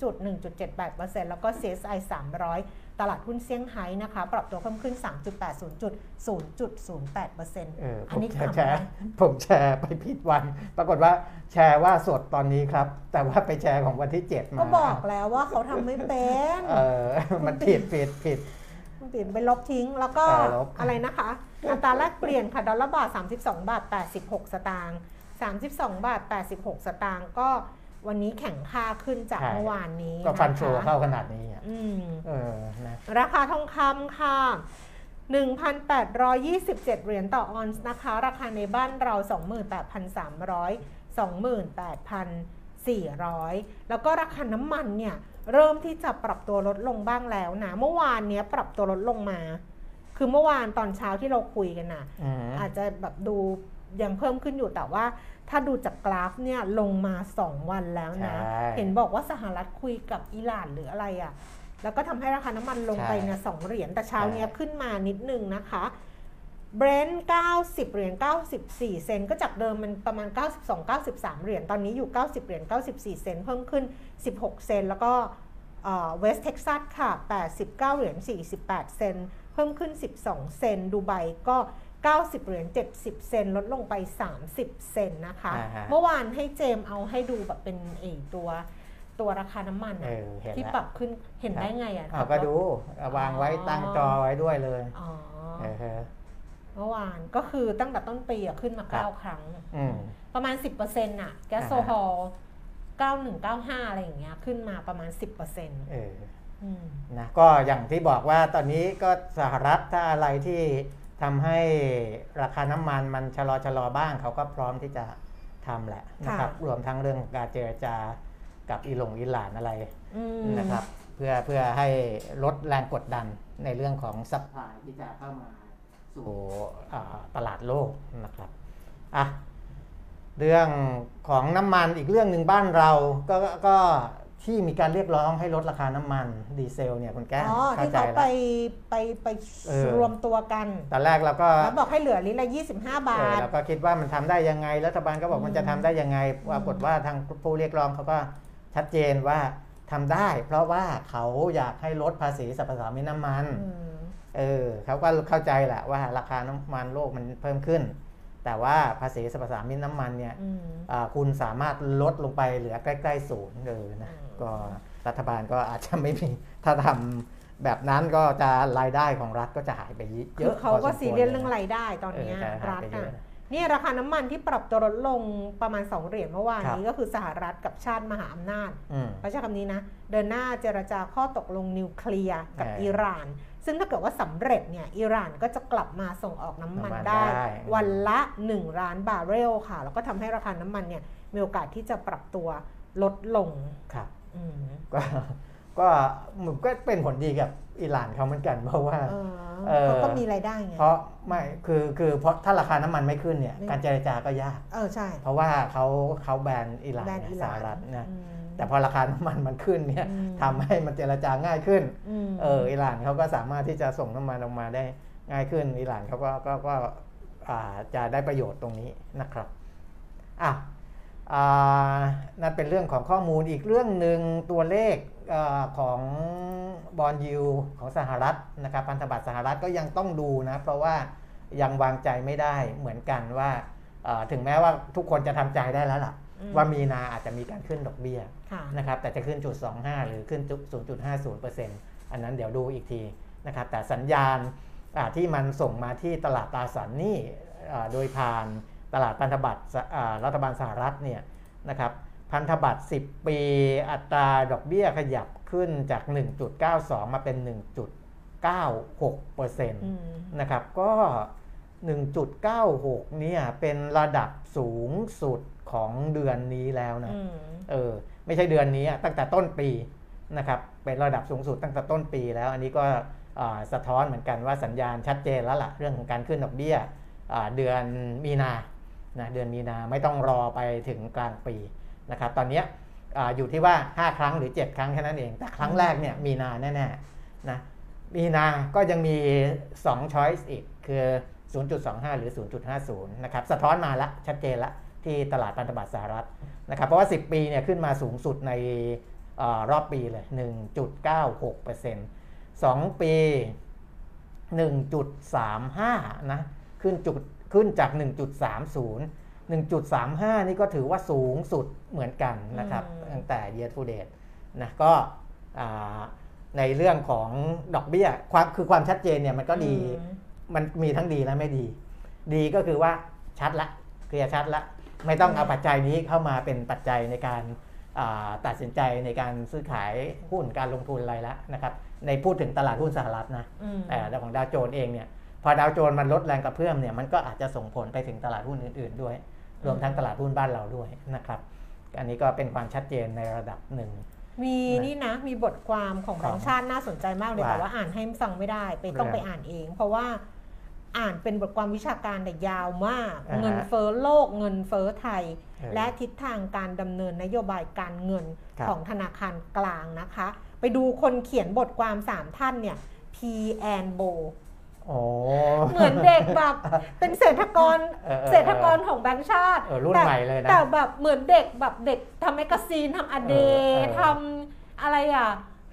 432.1.78%แล้วก็ CSI 300 ตลาดหุ้นเซี่ยงไฮ้นะคะ ปรับตัวเพิ่มขึ้น 3.80.0.08%เออผอันมนี้แชขำร์ไหแชมร์ผมแชร์ไปผิดวัน ปรากฏว่าแชร์ว่าสดตอนนี้ครับ แต่ว่าไปแชร์ของวันที่ 7 มา ก็บอกแล้วว่าเขาทำไม่เป็นเออมันผิดผิดผิดบเปลี่ยนไปลบทิ้งแล้วก็อ่าลบอะไรนะคะ อัตราแลกเปลี่ยนค่ะดอลลาร์บาท 32 บาท 86 สตางค์32 บาท 86 สตางค์ก็ วันนี้แข่งค่าขึ้นจากใช่เมื่อวานนี้ก็ฟันนะคะโชเข้าขนาดนี้อะอืมเออนะราคาทองคำค่ะ 1,827 เหรียญต่อออนซ์นะคะ ราคาในบ้านเรา 28,300 28,400 แล้วก็ราคาน้ำมันเนี่ยเริ่มที่จะปรับตัวลดลงบ้างแล้วนะ เมื่อวานเนี้ยปรับตัวลดลงมา คือเมื่อวานตอนเช้าที่เราคุยกันนะอืมอาจจะแบบดูยังเพิ่มขึ้นอยู่แต่ว่า ถ้าดูจากกราฟเนี่ยลงมา 2 วันแล้วนะใช่เห็นบอกว่าสหรัฐคุยกับอิหร่านหรืออะไรอะ่ะ แล้วก็ทำให้ราคาน้ำมันลงไปเนี่ยสองเหรียญแต่เช้าเนี้ยใช่ขึ้นมานิดนึงนะคะ Brent 90 เหรียญ 94 เซนต์ก็จากเดิมมันประมาณ 92 93 เหรียญ ตอนนี้อยู่ 90 เหรียญ 94 เซนต์เพิ่มขึ้น 16 เซนต์แล้วก็เวสเท็กซัสค่ะ 89 เหรียญ 48 เซนต์เพิ่มขึ้น 12 เซนต์ดูไบก็ 90 เหรียญ 70 เซนต์ลดลงไป 30 เซนต์นะคะ อ่าฮะเมื่อวานให้เจมเอาให้ดูแบบเป็นเอตัวตัวราคาน้ำมันเออะอเห็นที่แล้วปรับขึ้นเห็นได้ไงอะเอาก็ดูเอาวางไว้ตั้งจอไว้ด้วยเลยอ๋อเออฮะเมื่อวานก็คือตั้งแต่ต้นปีอะขึ้นมา ครับ 9 ครั้ง อืม ประมาณ 10%น่ะ แก๊สอ่าฮะโซฮอล9195 อะไรอย่างเงี้ยขึ้นมาประมาณ 10%เออ อืม นะก็อย่างที่บอกว่าตอนนี้ก็สหรัฐถ้าอะไรที่ ทำให้ราคาน้ำมันมันชะลอชะลอบ้าง เขาก็พร้อมที่จะทำแหละนะครับ รวมทั้งเรื่องการเจรจากับอิหลงอิหร่านอะไรอืมนะครับ เพื่อเพื่อให้ลดแรงกดดันในเรื่องของซัพพลายที่จะเข้ามาสู่อ่าตลาดโลกนะครับอะเรื่องของน้ำมันอีกเรื่องหนึ่งบ้านเราก็ก็ ที่มีการเรียกร้องให้ลดราคาน้ำมันดีเซลเนี่ยคุณแก้มอ๋อเข้าที่ใจเขาแล้วไปไปไปเออรวมตัวกันตอนแรกเราก็แล้วบอกให้เหลือลิตรละ25บเอาอทเราก็คิดว่ามันทำได้ยังไงรัฐบาลก็บอกมันจะทำได้ยังไงอืมปรากฏว่าทางผู้เรียกร้องเขาก็ชัดเจนว่าทำได้ เพราะว่าเขาอยากให้ลดภาษีสรรพสามิตน้ำมันอืมเออเขาก็เข้าใจแหละว่าราคาน้ำมันโลกมันเพิ่มขึ้น แต่ว่าภาษีสรรพสามิตน้ำมันเนี่ยอืมอ่าคุณสามารถลดลงไปเหลือใกล้ๆศูนย์เลยนะอืม ก็รัฐบาลก็อาจจะไม่มีถ้าทำแบบนั้นก็จะรายได้ของรัฐก็จะหายไปเยคืออะเขาพก็สมควซีเรียสลเรื่องรายได้ตอนเออเนี้ยจะหายรัฐไปเยอะอะเนี่ยราคาน้ำมันที่ปรับตัวลดลงประมาณ 2 เหรียญเมื่อวานครับนี้ก็คือสหรัฐกับชาติมหาอำนาจอืมเขาใช้คำนี้นะ เดินหน้าเจรจาข้อตกลงนิวเคลียร์กับเอออิอิหร่าน ซึ่งถ้าเกิดว่าสำเร็จเนี่ยอิหร่านก็จะกลับมาส่งออกน้ำมันน้ำมันได้ได้ วันละ 1 ล้านบาร์เรลค่ะ แล้วก็ทำให้ราคาน้ำมันเนี่ยมีโอกาสที่จะปรับตัวลดลงครับอืม ก็ก็มันก็เป็นผลดีกับอิหร่านเขาเหมือนกันเพราะว่าเอเอออเขาก็มีรายได้ไงเพราะไม่คือคือเพราะถ้าราคาน้ำมันไม่ขึ้นเนี่ยไม่การเจรจาก็ยากเออใช่ เพราะว่าเขาเขาแบนอิหร่านแบรนด์เนี่ยอิหสร่าหนรัฐนะอืมแต่พอราคาน้ำมันมันขึ้นเนี่ยอืมทำให้มันเจรจาง่ายขึ้นมเอออิหร่านเขาก็สามารถที่จะส่งน้ำมันออกมาได้ง่ายขึ้นอิหร่านเขาก็ก็ก็อ่าจะได้ประโยชน์ตรงนี้นะครับอะอ่า นั่นเป็นเรื่องของข้อมูลอีกเรื่องหนึ่งตัวเลขเออของบอลยูของสหรัฐนะครับพันธบัตรสหรัฐก็ยังต้องดูนะ เพราะว่ายังวางใจไม่ได้เหมือนกันว่าเอ่อถึงแม้ว่าทุกคนจะทำใจได้แล้วล่ะอืมว่ามีนาอาจจะมีการขึ้นดอกเบี้ยค่ะนะครับแต่จะขึ้นจุด25 หรือขึ้นจุด0.50%อันนั้นเดี๋ยวดูอีกทีนะครับแต่สัญญาณอ่าที่มันส่งมาที่ตลาดตราสารหนี้อ่าโดยผ่าน ตลาดพันธบัตรสอ่ารัฐบาลสหรัฐเนี่ยนะครับพันธบัตร 10 ปีอัตราดอกเบี้ยขยับขึ้นจาก 1.92 มาเป็น 1.96%อืมนะครับก็ 1.96 เนี่ยเป็นระดับสูงสุดของเดือนนี้แล้วนะอืมเออไม่ใช่เดือนนี้อะตั้งแต่ต้นปีนะครับเป็นระดับสูงสุดตั้งแต่ต้นปีแล้ว อันนี้ก็อ่าสะท้อนเหมือนกันว่าสัญญาณชัดเจนแล้วล่ะเรื่องของการขึ้นดอกเบี้ยอ่าเดือนมีนา นะเดือนมีนาไม่ต้องรอไปถึงกลางปีนะครับตอนนี้ออยู่ที่ว่า 5 ครั้งหรือ 7 ครั้งแค่นั้นเอง แต่ครั้งแรกเนี่ยมีนาแน่ๆนะมีนาก็ยังมี2ช้อยส์อีก คือ 0.25 หรือ 0.50 นะครับ สะท้อนมาแล้วชัดเจนล้วที่ตลาดพันธบัตรสหรัฐนะครับ เพราะว่า 10 ปีเนี่ยขึ้นมาสูงสุดในอรอบปีเลย 1.96% 2 ปี 1.35 นะ ขึ้นจุด ขึ้นจาก 1.30 1.35 นี่ก็ถือว่าสูงสุดเหมือนกันนะครับอืมตั้งแต่ year to date นะก็อ่าในเรื่องของดอกเบี้ยความคือความชัดเจนเนี่ยมันก็ดีอืมมันมีทั้งดีและไม่ดี ดีก็คือว่าชัดละเคลียร์ชัดละ ไม่ต้องเอาปัจจัยนี้เข้ามาเป็นปัจจัยในการอ่าตัดสินใจในการซื้อขายหุ้นการลงทุนอะไรแล้วนะครับ ในพูดถึงตลาดหุ้นสหรัฐนะอืมแต่ของดาวโจนส์เองเนี่ย พอดาวโจนส์มันลดแรงกระเพื่อมเนี่ยมันก็อาจจะส่งผลไปถึงตลาดหุ้นอื่น ๆ ด้วย รวมทั้งตลาดหุ้นบ้านเราด้วยนะครับ อันนี้ก็เป็นความชัดเจนในระดับหนึ่งมีนะนี่นะมีบทความของของแบงค์ชาติน่าสนใจมากเลยว่าแต่ว่าอ่านให้ฟังไม่ได้ ไปต้องเรื่องไปอ่านเอง เพราะว่าอ่านเป็นบทความวิชาการแต่ยาวมากอ่าฮะเงินเฟ้อโลกเงินเฟ้อไทยเออและทิศทางการดำเนินนโยบายการเงินครับของธนาคารกลางนะคะ ไปดูคนเขียนบทความสามท่านเนี่ย P and Bo โอ้ เหมือนเด็กแบบเป็นเศรษฐกรเออเออเศรษฐกรของแบงค์ชาติเออรุ่นแต่ใหม่เลยนะแต่แบบเหมือนเด็กแบบเด็กทำ magazine ทำอเดเออเออทำอะไรอะ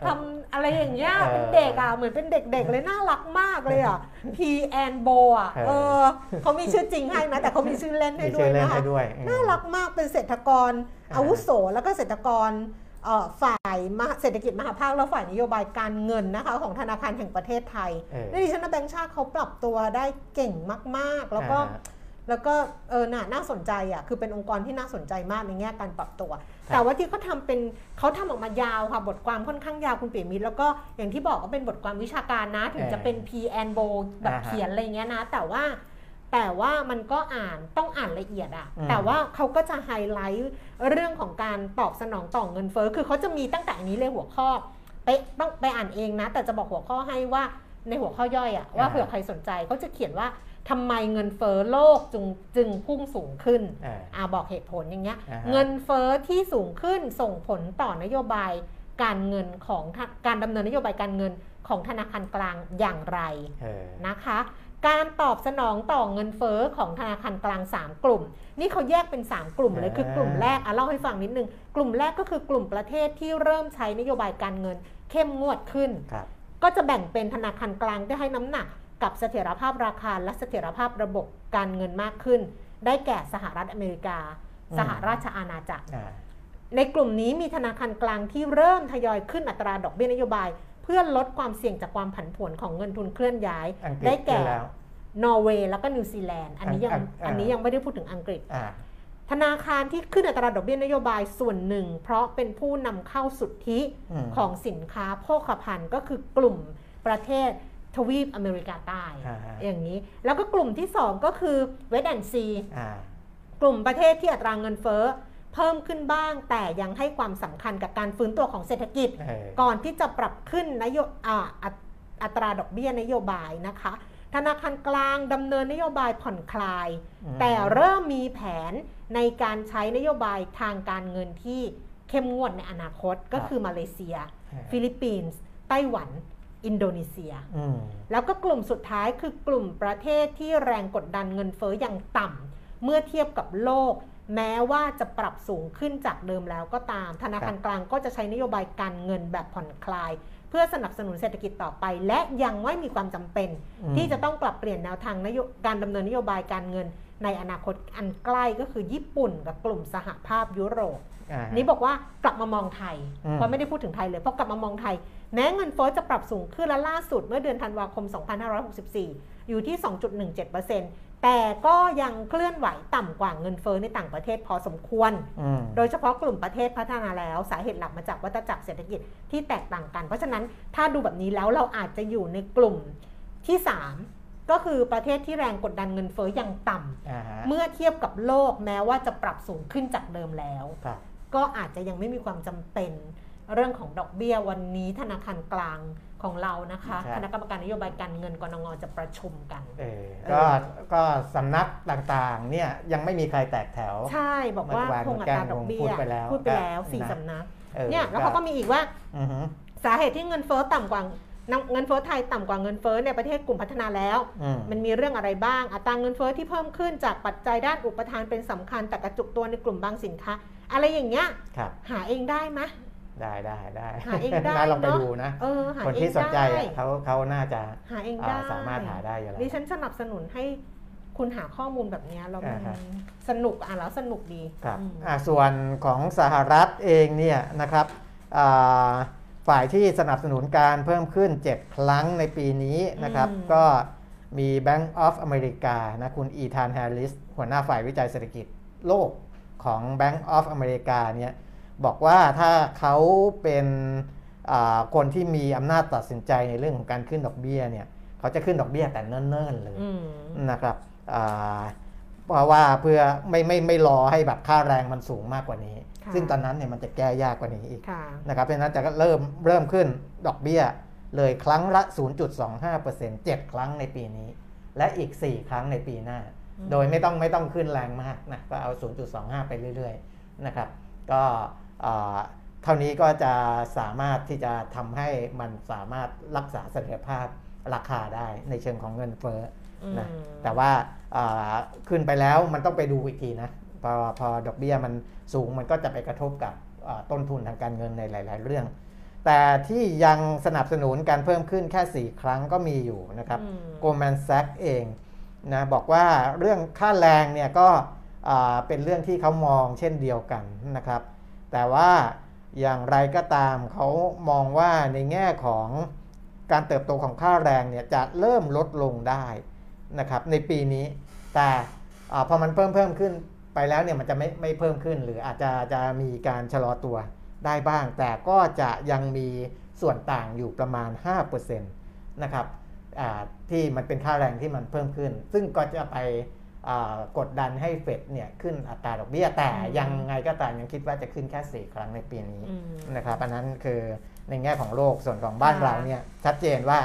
ทำอะไรอย่างเงี้ยเออเป็นเด็กอะเหมือนเป็นเด็กๆเลยน่ารักมากเลยอะ P and Bo อะเออเออเขามีชื่อจริงให้นะแต่เขามีชื่อเล่นให้มีด้วชื่ยอเล่นนะคะให้ด้วยอืมน่ารักมากเป็นเศรษฐกรอ่าอาวุโสแล้วก็เศรษฐกรเอ่อ ฝ่ายมหาเศรษฐกิจมหภาคและฝ่ายนโยบายการเงินนะคะของธนาคารแห่งประเทศไทยเออในดิฉันว่าแบงค์ชาติเขาปรับตัวได้เก่งมาก ๆ แล้วก็อ่าฮะแล้วก็เออน่าน่าสนใจอะคือเป็นองค์กรที่น่าสนใจมากในแง่การปรับตัว แต่ว่าที่เขาทำเป็นเขาทำออกมายาวค่ะ บทความค่อนข้างยาวคุณเปียมิตรแล้วก็อย่างที่บอกว่าเป็นบทความวิชาการนะ ถึงจะเป็น P and Bo แบบอ่าฮะเขียนอะไรเงี้ยนะ แต่ว่า แต่ว่ามันก็อ่านต้องอ่านละเอียดอะอืมแต่ว่าเขาก็จะไฮไลท์เรื่องของการตอบสนองต่อเงินเฟ้อคือเขาจะมีตั้งแต่อันนี้เลยหัวข้อไปต้องไปอ่านเองนะ แต่จะบอกหัวข้อให้ว่าในหัวข้อย่อยอะว่าเผื่อใครสนใจเขาจะเขียนว่าทำไมเงินเฟ้อโลกจึงจึงพุ่งสูงขึ้นเอออ่าบอกเหตุผลอย่างเงี้ยอ่าฮะเงินเฟ้อที่สูงขึ้นส่งผลต่อนโยบายการเงินของทะการดำเนินนโยบายการเงินของธนาคารกลางอย่างไรเออนะคะ การตอบสนองต่อเงินเฟ้อของธนาคารกลาง 3 กลุ่ม นี่เขาแยกเป็น 3 กลุ่มเลยอ่าคือกลุ่มแรกอะเล่าให้ฟังนิดนึง กลุ่มแรกก็คือกลุ่มประเทศที่เริ่มใช้นโยบายการเงิน เข้มงวดขึ้นครับก็จะแบ่งเป็นธนาคารกลางที่ให้น้ำหนัก กับเสถียรภาพราคาและเสถียรภาพระบบการเงินมากขึ้น ได้แก่สหรัฐอเมริกาอืมสหราชอาณาจักรอ่าในกลุ่มนี้มีธนาคารกลางที่เริ่มทยอยขึ้นอัตราดอกเบี้ยนโยบายเพื่อลดความเสี่ยงจากความผันผวนของเงินทุนเคลื่อนย้ายอังกฤษได้แก่ขึ้นแล้วนอร์เวย์แล้วก็นิวซีแลนด์อันนี้ยังอังอ่าอันนี้ยังไม่ได้พูดถึงอังกฤษอ่าธนาคารที่ขึ้นอัตราดอกเบี้ยนโยบายส่วนหนึ่ง เพราะเป็นผู้นำเข้าสุทธิอืมของสินค้าโภคภัณฑ์ก็คือกลุ่มประเทศทวีปอเมริกาใต้อ่าฮะอย่างนี้ แล้วก็กลุ่มที่ 2 ก็คือเวสต์แอนด์ซีอ่ากลุ่มประเทศที่อัตราเงินเฟ้อ เพิ่มขึ้นบ้าง แต่ยังให้ความสำคัญกับการฟื้นตัวของเศรษฐกิจเออก่อนที่จะปรับขึ้นนโยอ่าอัตอัตราดอกเบี้ยนโยบายนะคะ ธนาคารกลางดำเนินนโยบายผ่อนคลายอืมแต่เริ่มมีแผนในการใช้นโยบายทางการเงินที่เข้มงวดในอนาคตก็คือมาเลเซีย ฟิลิปปินส์ไต้หวันอินโดนีเซียอืมแล้วก็กลุ่มสุดท้ายคือกลุ่มประเทศที่แรงกดดันเงินเฟ้ออย่างต่ำเมื่อเทียบกับโลก แม้ว่าจะปรับสูงขึ้นจากเดิมแล้วก็ตาม ธนาคารกลางก็จะใช้นโยบายการเงินแบบผ่อนคลาย เพื่อสนับสนุนเศรษฐกิจต่อไป และยังไม่มีความจำเป็นอืมที่จะต้องปรับเปลี่ยนแนวทางนโยการดำเนินนโยบายการเงิน ในอนาคตอันใกล้ก็คือญี่ปุ่นกับกลุ่มสหภาพยุโรปอ่านี่บอกว่ากลับมามองไทยอืมเพราะไม่ได้พูดถึงไทยเลยเพราะกลับมามองไทยแม้เงินเฟ้อจะปรับสูงขึ้นและล่าสุดเมื่อเดือนธันวาคม 2564 อยู่ที่ 2.17% แต่ก็ยังเคลื่อนไหวต่ำกว่าเงินเฟ้อในต่างประเทศพอสมควรอืมโดยเฉพาะกลุ่มประเทศพัฒนาแล้ว สาเหตุหลักมาจากวัฏจักรเศรษฐกิจที่แตกต่างกัน เพราะฉะนั้นถ้าดูแบบนี้แล้วเราอาจจะอยู่ในกลุ่มที่ 3 ก็คือประเทศที่แรงกดดันเงินเฟ้ออย่างต่ำอ่าฮะเมื่อเทียบกับโลกแม้ว่าจะปรับสูงขึ้นจากเดิมแล้วครับก็อาจจะยังไม่มีความจำเป็นเรื่องของดอกเบี้ยวันนี้ธนาคารกลาง ของเรานะคะใช่ คณะกรรมการนโยบายการเงินกนงจะประชุมกันเออเออก็ ก็สำนักต่างๆ เนี่ยยังไม่มีใครแตกแถว ใช่บอกว่าเมื่อวานคงอัตราดอกเบี้พูยดไปแล้วพูดไปแล้วก็สี่นะ สำนักออเนี่ยแล้วเขาก็มีอีกว่า อือฮึ สาเหตุที่เงินเฟ้อต่ำกว่าเงินเฟ้อไทยต่ำกว่าเงินเฟ้อในประเทศกลุ่มพัฒนาแล้ว อืม มันมีเรื่องอะไรบ้าง อัตราเงินเฟ้อที่เพิ่มขึ้นจากปัจจัยด้านอุปทานเป็นสำคัญแต่กระจุกตัวในกลุ่มบางสินค้า อะไรอย่างเงี้ยครับ หาเองได้ไหม ได้ได้ได้หาเองได้น่าลองไปเนอะดูนะเออหาคนเองที่สนใจได้อะเขาเขาน่าจะหาเองอ่าได้สามารถหาได้อยู่แล้วดิฉันสนับสนุนให้คุณหาข้อมูลแบบเนี้ยแล้วมันอ่าครับสนุกอ่านแล้วสนุกดีครับอืมอ่าส่วนของสหรัฐเองเนี่ยนะครับอ่าฝ่ายที่สนับสนุนการเพิ่มขึ้น 7 ครั้งในปีนี้นะครับ ก็มี Bank of America นะคุณอีธานแฮร์ริสหัวหน้าฝ่ายวิจัยเศรษฐกิจโลกของ Bank of America เนี่ย บอกว่าถ้าเขาเป็นคนที่มีอำนาจตัดสินใจในเรื่องของการขึ้นดอกเบี้ยเนี่ยเขาจะขึ้นดอกเบี้ยแต่เนิ่นๆเลยนะครับเพราะว่าเพื่อไม่ไม่ไม่รอให้แบบค่าแรงมันสูงมากกว่านี้ ซึ่งตอนนั้นเนี่ยมันจะแก้ยากกว่านี้อีกนะครับเพราะนั้นจะเริ่มเริ่มขึ้นดอกเบี้ยเลยครั้งละ 0.25% 7 ครั้งในปีนี้ และอีก 4 ครั้งในปีหน้า โดยไม่ต้องไม่ต้องขึ้นแรงมากนะก็เอา 0.25 ไปเรื่อยๆนะครับ ก็ เท่านี้ก็จะสามารถที่จะทำให้มันสามารถรักษาเสถียรภาพราคาได้ในเชิงของเงินเฟ้อนะแต่ว่าขึ้นไปแล้วมันต้องไปดูอีกทีนะพอพอดอกเบี้ยมันสูงมันก็จะไปกระทบกับต้นทุนทางการเงินในหลาย ๆ เรื่อง แต่ที่ยังสนับสนุนการเพิ่มขึ้นแค่ 4 ครั้งก็มีอยู่นะครับโกลแมนแซกเองนะบอกว่าเรื่องค่าแรงเนี่ยก็เป็นเรื่องที่เขามองเช่นเดียวกันนะครับ แต่ว่าอย่างไรก็ตามเขามองว่าในแง่ของการเติบโตของค่าแรงเนี่ยจะเริ่มลดลงได้นะครับในปีนี้ แต่พอมันเพิ่มเพิ่มขึ้นไปแล้วเนี่ยมันจะไม่ไม่เพิ่มขึ้น หรืออาจจะจะมีการชะลอตัวได้บ้าง แต่ก็จะยังมีส่วนต่างอยู่ประมาณ 5%นะครับที่มันเป็นค่าแรงที่มันเพิ่มขึ้น ซึ่งก็จะไป กดดันให้เฟดเนี่ยขึ้นอัตราดอกเบี้ยแต่ยังไงก็ตามยังคิดว่าจะขึ้นแค่สี่ครั้งในปีนี้นะครับอันนั้นคือในแง่ของโลกส่วนของบ้านเราเนี่ยชัดเจนว่า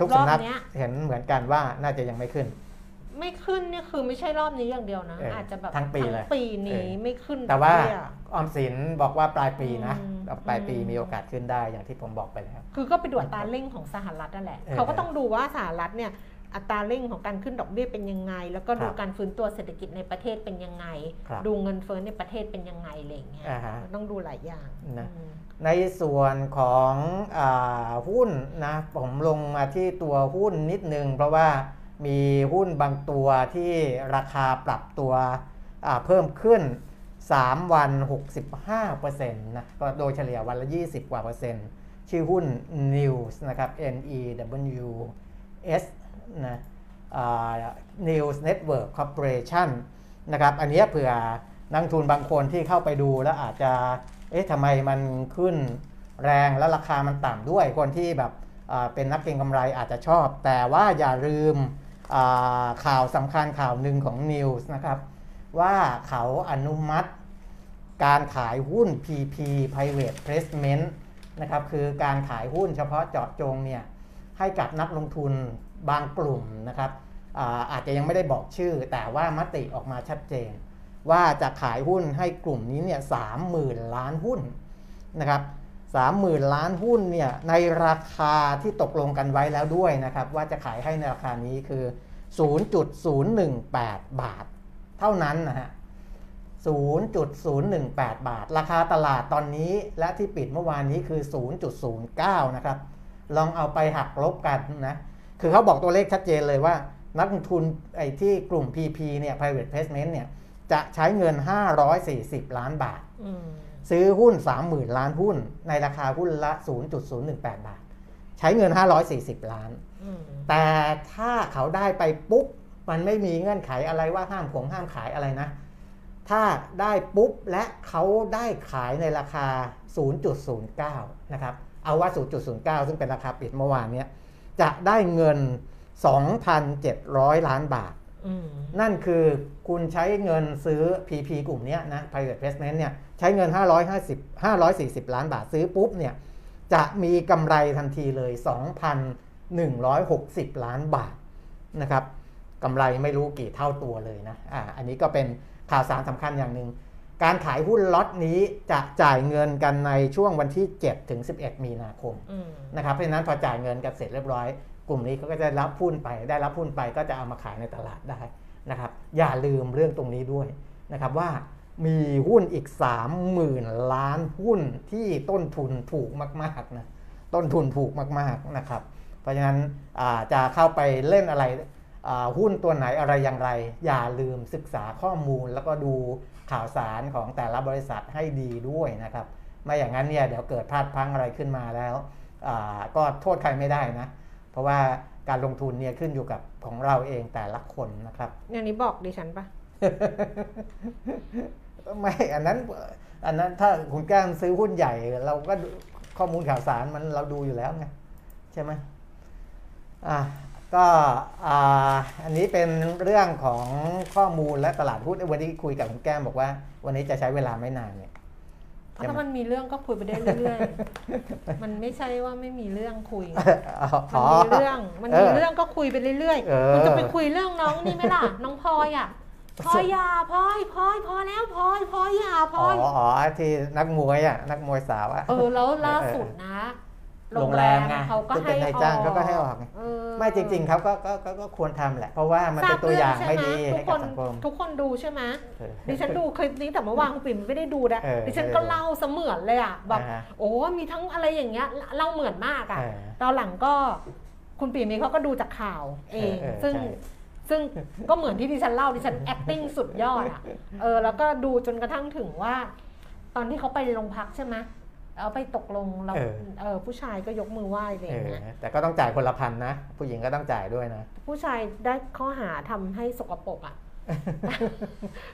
ทุกสำนักเห็นเหมือนกันว่าน่าจะยังไม่ขึ้น ไม่ขึ้นเนี่ยคือไม่ใช่รอบนี้อย่างเดียวนะ อาจจะแบบทั้งปีเลยปีนี้ไม่ขึ้น แต่ว่าออมสินบอกว่าปลายปีนะปลายปีมีโอกาสขึ้นได้อย่างที่ผมบอกไปแล้ว คือก็ไปดูอัตราเร่งของสหรัฐนั่นแหละ เขาก็ต้องดูว่าสหรัฐเนี่ย อัตราเร่งของการขึ้นดอกเบี้ยเป็นยังไง แล้วก็ดูการฟื้นตัวเศรษฐกิจในประเทศเป็นยังไง ดูเงินเฟ้อในประเทศเป็นยังไงอะไรเงี้ยต้องดูหลายอย่างนะในส่วนของอหุ้นนะผมลงมาที่ตัวหุ้นนิดนึง เพราะว่ามีหุ้นบางตัวที่ราคาปรับตัวเพิ่มขึ้น 3 วัน 65%นะก็โดยเฉลี่ยวันละ 20 กว่าเปอร์เซ็นต์ชื่อหุ้น News นะครับ N E W S นะ News Network Corporation นะครับ อันนี้เผื่อนักทุนบางคนที่เข้าไปดูแล้วอาจจะ เอ๊ะทำไมมันขึ้นแรงแล้วราคามันต่ำด้วย คนที่แบบเป็นนักเก็งกำไรอาจจะชอบ แต่ว่าอย่าลืมข่าวสำคัญข่าวหนึ่งของ News นะครับ ว่าเขาอนุมัติการขายหุ้น PP Private Placement นะครับ คือการขายหุ้นเฉพาะเจาะจงเนี่ยให้กับนักลงทุน บางกลุ่มนะครับอาอาจจะยังไม่ได้บอกชื่อ แต่ว่ามติออกมาชัดเจน ว่าจะขายหุ้นให้กลุ่มนี้เนี่ยสามหมื่นล้านหุ้นนะครับสามหมื่นล้านหุ้นเนี่ยในราคาที่ตกลงกันไว้แล้วด้วยนะครับ ว่าจะขายให้ในราคานี้คือ 0.018 บาท เท่านั้นนะฮะ0.018 บาท ราคาตลาดตอนนี้และที่ปิดเมื่อวานนี้คือ 0.09 นะครับ ลองเอาไปหักลบกันนะ คือเขาบอกตัวเลขชัดเจนเลยว่า นักลงทุนไอ้ที่กลุ่ม PP เนี่ย private placement เนี่ยจะใช้เงิน 540 ล้านบาท ซื้อหุ้น 30,000 ล้านหุ้น ในราคาหุ้นละ 0.018 บาท ใช้เงิน 540 ล้าน แต่ถ้าเขาได้ไปปุ๊บ มันไม่มีเงื่อนไขอะไรว่าห้ามของห้ามขายอะไรนะ ถ้าได้ปุ๊บและเขาได้ขายในราคา 0.09 นะครับ เอาว่า 0.09 ซึ่งเป็นราคาปิดเมื่อวานนี้ จะได้เงิน 2,700 ล้านบาท นั่นคือคุณใช้เงินซื้อ PP กลุ่มนี้นะ private placement เนี่ยใช้เงิน 550 540 ล้านบาทซื้อปุ๊บเนี่ยจะมีกำไรทันทีเลย 2,160 ล้านบาทนะครับกำไรไม่รู้กี่เท่าตัวเลยนะอ่าอันนี้ก็เป็นข่าวสารสำคัญอย่างหนึ่ง การขายหุ้นล็อตนี้จะจ่ายเงินกันในช่วงวันที่ 7 ถึง 11 มีนาคมนะครับเพราะฉะนั้นพอจ่ายเงินกันเสร็จเรียบร้อย กลุ่มนี้เขาก็จะรับหุ้นไป ได้รับหุ้นไปก็จะเอามาขายในตลาดได้นะครับอย่าลืมเรื่องตรงนี้ด้วยนะครับว่ามีหุ้นอีก 30,000 ล้านหุ้นที่ต้นทุนถูกมากๆนะต้นทุนถูกมากๆนะครับ เพราะฉะนั้นจะเข้าไปเล่นอะไรหุ้นตัวไหนอะไรอย่างไร อย่าลืมศึกษาข้อมูลแล้วก็ดู ข่าวสารของแต่ละบริษัทให้ดีด้วยนะครับ ไม่อย่างนั้นเนี่ยเดี๋ยวเกิดพลาดพลั้งอะไรขึ้นมาแล้วอ่าก็โทษใครไม่ได้นะ เพราะว่าการลงทุนเนี่ยขึ้นอยู่กับของเราเองแต่ละคนนะครับอย่างนี้บอกดิฉันปะไม่อันนั้นอันนั้นถ้าคุณแก้มซื้อหุ้นใหญ่ เราก็ดูข้อมูลข่าวสารมันเราดูอยู่แล้วไงใช่ไหมอะ ก็อ่าอันนี้เป็นเรื่องของข้อมูลและตลาดหุ้นวันนี้คุยกับคุณแก้มบอกว่า วันนี้จะใช้เวลาไม่นานเนี่ยใช่ไหมถ้ามันมีเรื่องก็คุยไปได้เรื่อยๆ มันไม่ใช่ว่าไม่มีเรื่องคุยอ๋อมันมีเรื่อง มันมีเรื่องก็คุยไปเรื่อยเออๆคุณจะไปคุยเรื่องน้องนี่ไหมล่ะ น้องพลอยอะพลอยอยาพลอยพลอยพอแล้วพลอยพลอยอยาพลอ๋ออยอ๋อที่นักมวยอะ นักมวยสาวอะ เออ แล้วล่าสุดนะ โรงแรมไงเขาก็ซึ่งเป็ให้นนายจ้างเขาก็ให้ออกไงเออไม่จริงๆเขาก็ก็ก็ก็ควรทำแหละ เพราะว่ามันเป็นตัวอย่างไม่ดีทุให้กคกับนสังคมทุกคนดูใช่ไหมเออดิฉันดูคลิปนี้แต่เมื่อวานคุณปิ่มไม่ได้ดูนะเออดิฉันก็เล่าเสมือนเลยอะแบบอ่าฮะโอ้มีทั้งอะไรอย่างเงี้ยเล่าเหมือนมากอะเออตอนหลังก็คุณปิ่มเองเขาก็ดูจากข่าวเองเออเออซึ่งใช่ซึ่งก็เหมือนที่ดิฉันเล่าดิฉัน acting สุดยอดอะเออแล้วก็ดูจนกระทั่งถึงว่า ตอนที่เขาไปโรงพักใช่ไหม เอาไปตกลงเราเออ เออผู้ชายก็ยกมือไหว้อะไรอเอย่างอเงี้ยแต่ก็ต้องจ่ายคนละพันนะ ผู้หญิงก็ต้องจ่ายด้วยนะ ผู้ชายได้ข้อหาทำให้สกปรกอะ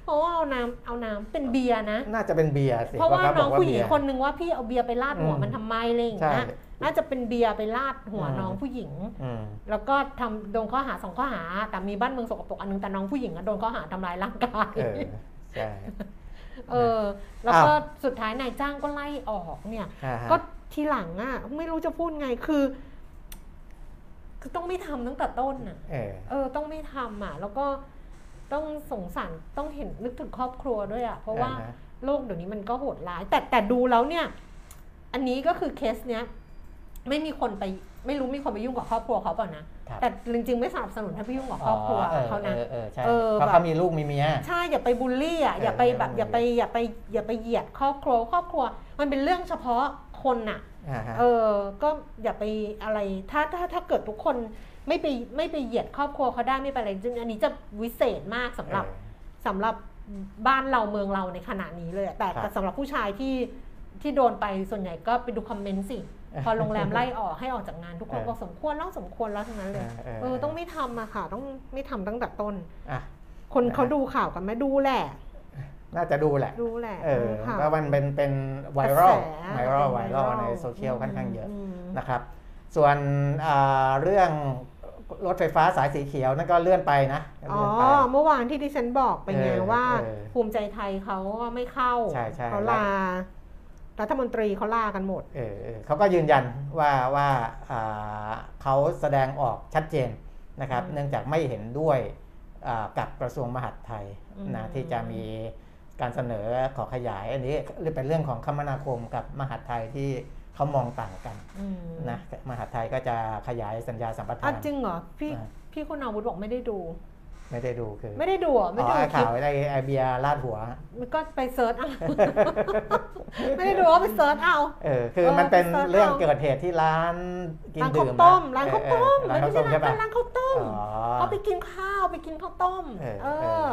เพราะว่าเอาน้ำเอาน้ำเป็นเบียร์นะ น่าจะเป็นเบียร์สิเพราะว่าขน้องบกผู้หญิงเบียร์คนนึงว่าพี่เอาเบียร์ไปราดหัวอืมมันทำไมอะไรอย่างใช่ เงี้ยน่าจะเป็นเบียร์ไปราดหัวอืม น้องผู้หญิง อืมแล้วก็ทำโดนข้อหาสองข้อหา แต่มีบ้านเมืองสกปรกอันนึงแต่น้องผู้หญิงอะโดนข้อหาทำร้ายร่างกาย เออใช่ เออ แล้วก็อ้าวสุดท้ายนายจ้างก็ไล่ออกเนี่ยอ่าฮะก็ทีหลังอะไม่รู้จะพูดไงคือ คือต้องไม่ทำตั้งแต่ต้นอะเออเออ ต้องไม่ทำอะ แล้วก็ต้องสงสารต้องเห็นนึกถึงครอบครัวด้วยอะ เพราะว่าอ่าฮะโลกเดี๋ยวนี้มันก็โหดร้าย แต่แต่ดูแล้วเนี่ย อันนี้ก็คือเคสเนี้ย ไม่มีคนไป ไม่รู้มีคนไปยุ่งกับครอบครัวเขาเปล่านะ ครับ แต่จริงๆไม่สนับสนุนให้ไปยุ่งกับครอบครัวเออเขานะ เออเออใช่เออเพราะแบบ เขามีลูกมีเมีย ใช่อย่าไปบูลลี่อะเอออย่าไปแบบเอออย่าไปอย่าไปอย่าไปเหยียดครอบครัวครอบครัว มันเป็นเรื่องเฉพาะคนน่ะ อ่าฮะ เออ ก็อย่าไปอะไร ถ้าถ้าถ้าเกิดทุกคนไม่ไปไม่ไปเหยียดครอบครัวเขาได้ไม่เป็นไรซึ่งอันนี้จะวิเศษมากสำหรับเออสำหรับบ้านเราเมืองเราในขณะนี้เลยอะแต่ครับ แต่สำหรับผู้ชายที่ที่โดนไปส่วนใหญ่ก็ไปดูคอมเมนต์สิ พอโรงแรมไล่ออกให้ออกจากงานทุกคนเออบอกสมควรแล้วสมควรแล้วทั้งนั้นเลยเออเออต้องไม่ทำอะค่ะ ต้องไม่ทำตั้งแต่ต้นอะคนนะเขาดูข่าวกันไหมดูแหละ น่าจะดูแหละดูแหละเออค่ะเพราะมันเป็นเป็นไวรัลกระแสไวรัลเป็นไวรัล viral ในโซเชียลค่อนข้างเยอะมนะครับ ส่วนอ่าเรื่องรถไฟฟ้าสายสีเขียวนั่นก็เลื่อนไปนะ อ๋อเลื่อนไปเมื่อวานที่ดิฉันบอกไปไงเออว่าเออภูมิใจไทยเขาไม่เข้าใช่ใช่เขาลา รัฐมนตรีเขาลากันหมดเออเออเขาก็ยืนยันว่าว่าอ่าเขาแสดงออกชัดเจนนะครับอืมเนื่องจากไม่เห็นด้วยอ่ากับกระทรวงมหาดไทยอืมนะที่จะมีการเสนอขอขยายอันนี้เป็นเรื่องของคมนาคมกับมหาดไทยที่เขามองต่างกันอืมนะมหาดไทยก็จะขยายสัญญาสัมปทานอะจริงเหรอพี่อ่าพี่คุณอาวุธบอกไม่ได้ดู ไม่ได้ดูคือ ไม่ได้ดูเหรอไม่อ๋อได้ดูไอ้คลิข่าวไอ้ไอเบียร์ราดหัว มันก็ไป search เอา ไม่ได้ดูก็ไป search เอา เออคือเออมันเป็นไป search เรื่องเอา เกิดเหตุที่ร้านกินร้านข้าวดื่มต้มนะร้านข้าวเออต้มเออร้านข้าวต้มใช่ปะร้านข้าวต้มอ๋อ เขาไปกินข้าวไปกินข้าวต้ม เออเอเออ อ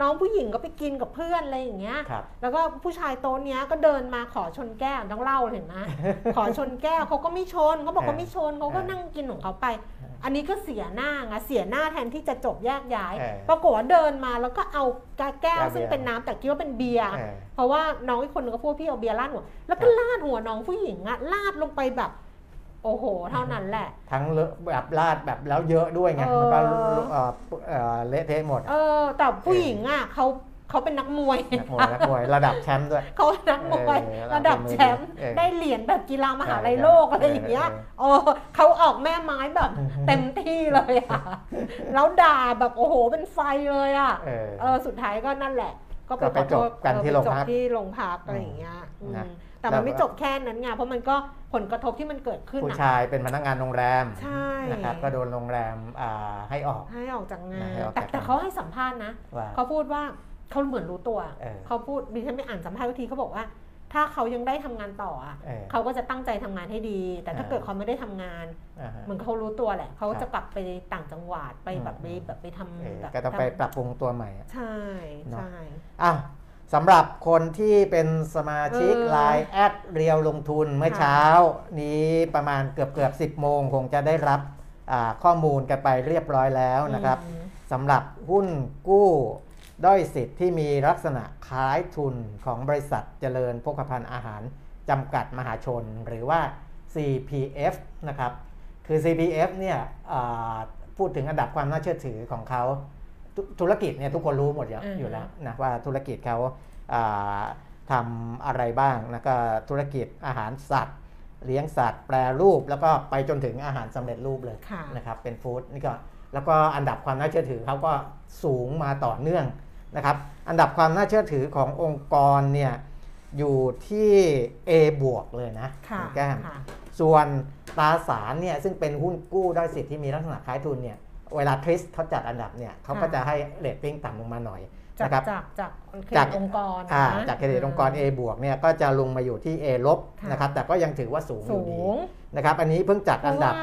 น้องผู้หญิงก็ไปกินกับเพื่อนอะไรอย่างเงี้ย ครับ แล้วก็ผู้ชายโต๊ะเนี้ยก็เดินมาขอชนแก้วต้องเล่าเห็นไหม ขอชนแก้วเขาก็ไม่ชนเขาบอกเขาไม่ชนเขาก็นั่งกินของเขาไป อันนี้ก็เสียหน้าไงเสียหน้าแทนที่จะจบแยกย้าย เออปรากฏว่าเดินมาแล้วก็เอาแก้วแก้วเบียร์ซึ่งเป็นน้ำแต่คิดว่าเป็นเบียร์เออเพราะว่าน้องอีกคนนึงก็พูดว่าพี่เอาเบียร์ลาดหัวแล้วก็ครับ ลาดหัวน้องผู้หญิงอะลาดลงไปแบบ โอ้โห เท่านั้นแหละ ทั้งเลอะแบบลาดแบบแล้วเยอะด้วยไงเออมันก็เอ่อเอ่อเละเทะหมด เออแต่ผู้หญิงอะเขาเขาเป็นนักมวย นักมวยนักมวยระดับแชมป์ด้วย เขาเป็นนักมวยเออระดับแชมป์เออได้เหรียญแบบกีฬามหาลัยใช่โลกอะไรอย่างเงี้ยเออโอ้เขา ออกแม่ไม้แบบเต็มที่เลยอะแล้วด่าแบบโอ้โหเป็นไฟเลยอะเออเออสุดท้ายก็นั่นแหละ ก็ไปก็ไปขอโทษจบกันเออที่ไปโรงจบพักที่โรงพักอะไรอย่างเงี้ยอืมนะแต่มันแล้วไม่จบแค่นั้นไงเพราะมันก็ผลกระทบที่มันเกิดขึ้นผู้อะชายเป็นพนักงานโรงแรมใช่นะครับก็โดนโรงแรมอ่าให้ออกให้ออกจากงานให้ออกแต่จากงานแต่เขาให้สัมภาษณ์นะว่าเขาพูดว่าเขาเหมือนรู้ตัวเออเขาพูดดิฉันไปอ่านสัมภาษณ์ทีเขาบอกว่า ถ้าเขายังได้ทำงานต่ออะเออเขาก็จะตั้งใจทำงานให้ดี แต่ถ้าอ่าเกิดเขาไม่ได้ทำงานอ่าฮะเหมือนเขารู้ตัวแหละ เขาครับจะกลับไปต่างจังหวัดไปแบบไปอืมแบบไปทำเออแบบก็ต้องไปปรับปรุงตัวใหม่อะใช่เนอะใช่อ้าวสำหรับคนที่เป็นสมาชิกเออไลน์แอดเรียวลงทุนเมื่อค่ะเช้า นี้ประมาณเกือบเกือบ10 โมงคงจะได้รับอ่าข้อมูลกันไปเรียบร้อยแล้วนะครับอืมสำหรับหุ้นกู้ ด้อยสิทธิ์ที่มีลักษณะคล้ายทุนของบริษัทเจริญโภคภัณฑ์อาหารจำกัดมหาชน หรือว่า CPF นะครับ คือ CPF เนี่ยอ่าพูดถึงอันดับความน่าเชื่อถือของเขาธุธุรกิจเนี่ยทุกคนรู้หมดอยู่อืมอยู่แล้วนะว่าธุรกิจเขาอ่าทำอะไรบ้างแล้วก็ธุรกิจอาหารสัตว์ เลี้ยงสัตว์ แปรรูป แล้วก็ไปจนถึงอาหารสำเร็จรูปเลยค่ะนะครับเป็นฟู้ดนี่ก็แล้วก็อันดับความน่าเชื่อถือเขาก็สูงมาต่อเนื่อง นะครับ อันดับความน่าเชื่อถือขององค์กรเนี่ยอยู่ที่ A บวกเลยนะค่ะณแก้มค่ะส่วนตราสารเนี่ยซึ่งเป็นหุ้นกู้ด้อยสิทธิ์ที่มีลักษณะคล้ายทุนเนี่ยเวลาทริสเขาจัดอันดับเนี่ยเขาก็ค่ะจะให้เรตติ้งต่ำลงมาหน่อยจากนะครับจากจากเครจาดิกตองค์กรอ่านะจากเครดิตองค์กร A บวกเนี่ยก็จะลงมาอยู่ที่ A ลบค่ะนะครับแต่ก็ยังถือว่าสูงอสูยู่ดีงนะครับอันนี้เพิ่งจัดเพอันราะดัว่าบ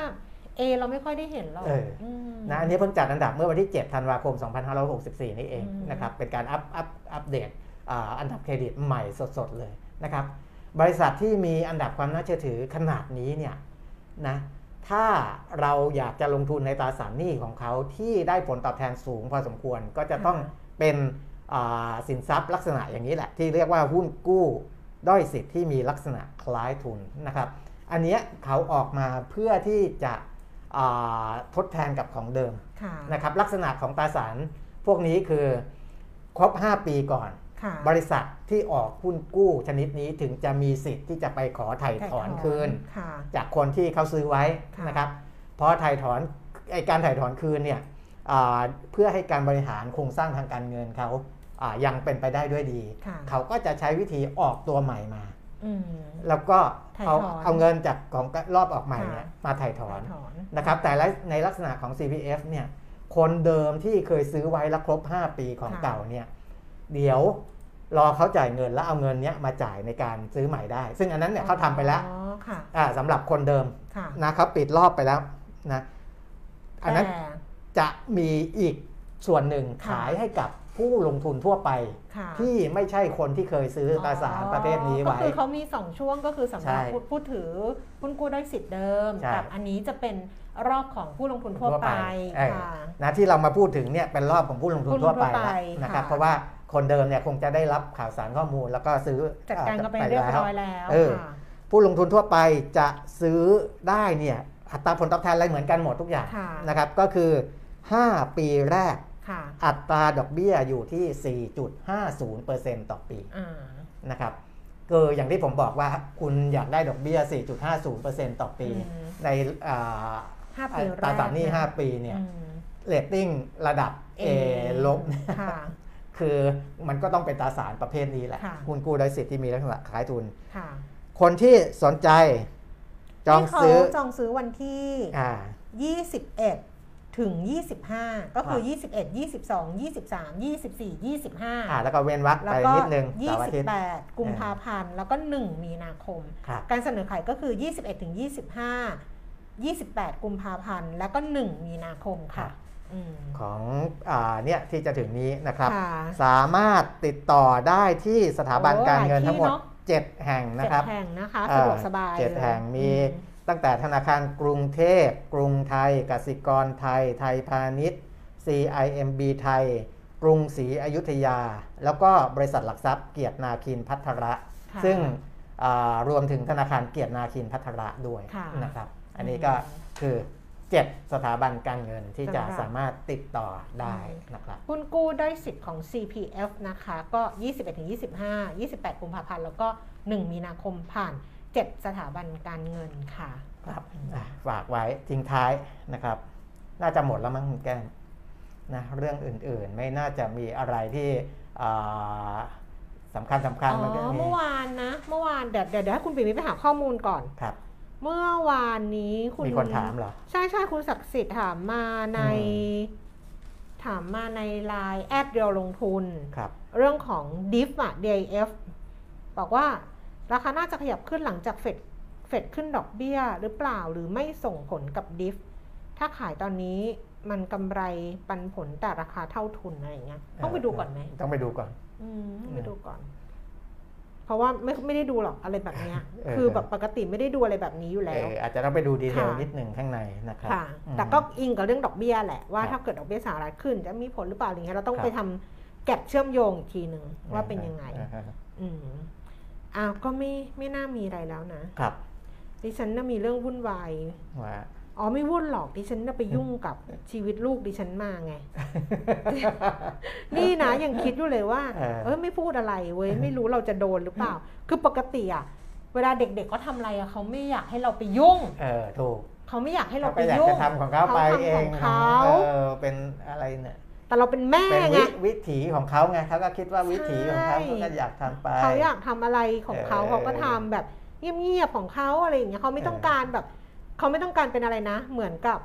เอเราไม่ค่อยได้เห็นหรอกเออมนะอันนี้เพิ่งจัดอันดับเมื่อวันที่ 7 ธันวาคม 2564 นี่เองอืมนะครับเป็นการอัปอัปอัปเดตอ่าอันดับเครดิตใหม่สดๆเลยนะครับบริษัทที่มีอันดับความน่าเชื่อถือขนาดนี้เนี่ยนะถ้าเราอยากจะลงทุนในตราสารหนี้ของเขาที่ได้ผลตอบแทนสูงพอสมควรก็จะต้องเป็นอ่าสินทรัพย์ลักษณะอย่างนี้แหละ ที่เรียกว่าหุ้นกู้ด้อยสิทธิ์ที่มีลักษณะคล้ายทุนนะครับ อันเนี้ยเขาออกมาเพื่อที่จะอ่า ทดแทนกับของเดิมค่ะนะครับลักษณะของตราสารพวกนี้คือครบ 5 ปีก่อนค่ะบริษัทที่ออกหุ้นกู้ชนิดนี้ถึงจะมีสิทธิ์ที่จะไปขอไถ่ถอนคืนค่ะจากคนที่เขาซื้อไว้ค่ะนะครับเพราะไถ่ถอนไอการไถ่ถอนคืนเนี่ยอ่าเพื่อให้การบริหารโครงสร้างทางการเงินเขาอ่ายังเป็นไปได้ด้วยดีค่ะเขาก็จะใช้วิธีออกตัวใหม่มาอืม แล้วก็ไถ่เอาถอนเอาเงินจากของรอบออกใหม่เนี่ยค่ะมาไถ่ถอนถอนนะครับ แต่ละในลักษณะของ CPF เนี่ย คนเดิมที่เคยซื้อไว้แล้วครบ 5 ปีของค่ะเก่าเนี่ย เดี๋ยวรอเขาจ่ายเงินแล้วเอาเงินเนี้ยมาจ่ายในการซื้อใหม่ได้ ซึ่งอันนั้นเนี่ยเขาทำไปแล้วอ๋อค่ะอ่าสำหรับคนเดิมค่ะนะเขาปิดรอบไปแล้วนะ อันนั้นแต่จะมีอีกส่วนหนึ่งค่ะขายให้กับ ผู้ลงทุนทั่วไปค่ะที่ไม่ใช่คนที่เคยซื้อตราสารประเภทนี้ไว้ ก็คือเขามี 2 ช่วงก็คือสำหรับใช่ผู้ผู้ถือหุ้นกู้ได้สิทธิ์เดิมใช่กับอันนี้จะเป็นรอบของผู้ลงทุนทั่วไปเออค่ะนะที่เรามาพูดถึงเนี่ยเป็นรอบของผู้ลงทุนผู้ลงทุนทั่วไปทั่วไปแล้วนะครับค่ะเพราะว่าคนเดิมเนี่ยคงจะได้รับข่าวสารข้อมูล แล้วก็ซื้อจัดการกันไปอ่เรียบร้อยแล้วเออค่ะผู้ลงทุนทั่วไปจะซื้อได้เนี่ยอัตราผลตอบแทนอะไรเหมือนกันหมดทุกอย่างค่ะนะครับก็คือ 5 ปีแรกค่ะ อัตราดอกเบี้ยอยู่ที่ 4.50%ต่อปีอ่านะครับคืออย่างที่ผมบอกว่าคุณอยากได้ดอกเบี้ย 4.50%ต่อปีอืมในอ่าห้าปีแรกตราสารหนี้ะ5ปีเนี่ยอืมเรตติ้งระดับ A ลบค่ะคือมันก็ต้องเป็นตราสารประเภทนี้แหละค่ะหุ้นกู้ได้สิทธิ์ที่มีลักษณะคล้ายทุนค่ะคนที่สนใจจองที่เขาซื้อจองซื้อวันที่อ่า21 ถึง 25 ก็คือ 21 22 23 24 25อ่าแล้วก็เว้นวรรคแล้วไปก็นิดนึงเสาร์อาทิตย์28 กุมภาพันธ์แล้วก็ 1 มีนาคมครับการเสนอขายก็คือ 21ถึง25 28 กุมภาพันธ์แล้วก็ 1 มีนาคมค่ะอืมของอ่าเนี่ยที่จะถึงนี้นะครับค่ะสามารถติดต่อได้ที่สถาบันโอ้การเงินหลายที่ทั้งหมดเนอะ7แห่งนะเจ็ดครับแห่งนะคะอ่าสะดวกสบายเจ็ดเลยแห่งมีอื ตั้งแต่ธนาคารกรุงเทพ กรุงไทย กสิกรไทย ไทยพาณิชย์ CIMB ไทย กรุงศรีอยุธยา แล้วก็บริษัทหลักทรัพย์เกียรตินาคินพัทระค่ะซึ่งอ่ารวมถึงธนาคารเกียรตินาคินพัทระด้วยค่ะนะครับ อันนี้ก็คือ 7 สถาบันการเงินที่จะสำหรับสามารถติดต่อได้นะครับหุ้นกู้ได้สิทธิ์ของ CPF นะคะ ก็ 21-25 28 กุมภาพันธ์ แล้วก็ 1 มีนาคมผ่าน 7 สถาบันการเงินค่ะครับอะฝากไว้ทิ้งท้ายนะครับ น่าจะหมดแล้วมั้งคุณแก้มนะเรื่องอื่นๆไม่น่าจะมีอะไรที่อ่าสำคัญสำคัญอ๋มันก็อมีเมื่อวานนะ เมื่อวานเดี๋ยวเดี๋ยวเดี๋ยวให้คุณปิ่มไปหาข้อมูลก่อนครับ เมื่อวานนี้คุณมีคนถามเหรอ ใช่ใช่คุณศักดิ์สิทธิ์ถามมาในอืถามมาในไลน์แอดเรียวลงทุนครับ เรื่องของ DIF อะ DIF บอกว่า ราคาน่าจะขยับขึ้นหลังจากเฟดเฟดขึ้นดอกเบี้ยหรือเปล่าหรือไม่ส่งผลกับ DIF ถ้าขายตอนนี้มันกำไรปันผลแต่ราคาเท่าทุนอะไรอย่างเงี้ยต้องไปดูก่อนไหมต้องไปดูก่อน อืมต้องไปดูก่อน เพราะว่าไม่ไม่ได้ดูหรอกอะไรแบบเนี้ยเออคือแบบปกติไม่ได้ดูอะไรแบบนี้อยู่เอแล้วออาจจะต้องไปดูดีเทลค่ะนิดหนึ่งข้างในนะครับค่ะอืมแต่ก็อิงกับเรื่องดอกเบี้ยแหละว่าครับถ้าเกิดดอกเบี้ยสหรัฐขึ้น จะมีผลหรือเปล่าอะไรเงี้ยเราต้องครับไปทำแก็บเชื่อมโยงอีกทีหนึ่งว่าเป็นยังไงอ่าฮะอืม อ้าวก็ไม่ไม่น่ามีอะไรแล้วนะครับ ดิฉันน่ะมีเรื่องวุ่นวายว่าอ๋อไม่วุ่นหรอกดิฉันน่ะไปยุ่งกับชีวิตลูกดิฉันมาไง นี่นะยังคิดอยู่เลยว่า เออเออไม่พูดอะไรเว้ยไม่รู้เราจะโดนหรือเปล่า คือปกติอะเวลาเด็กๆเขาทำอะไรอะเขาไม่อยากให้เราไปยุ่ง เออถูกเขาไม่อยากให้เราเขาไปก็อยากยุ่งจะทำของเขาไปเขาทำเอของงเขาเออเป็นอะไรเนี่ย แต่เราเป็นแม่เป็นไง วิวิถีของเขาไงเขาก็คิดว่าวิถีของเขาใช่ เขาก็อยากทำไป เขาอยากทำอะไรของเขาเออเขาก็ทำแบบเงียบๆของเขาอะไรอย่างเงี้ยเขาไม่ต้องการแบบเขาไม่ต้องการเป็นอะไรนะ เหมือนกับ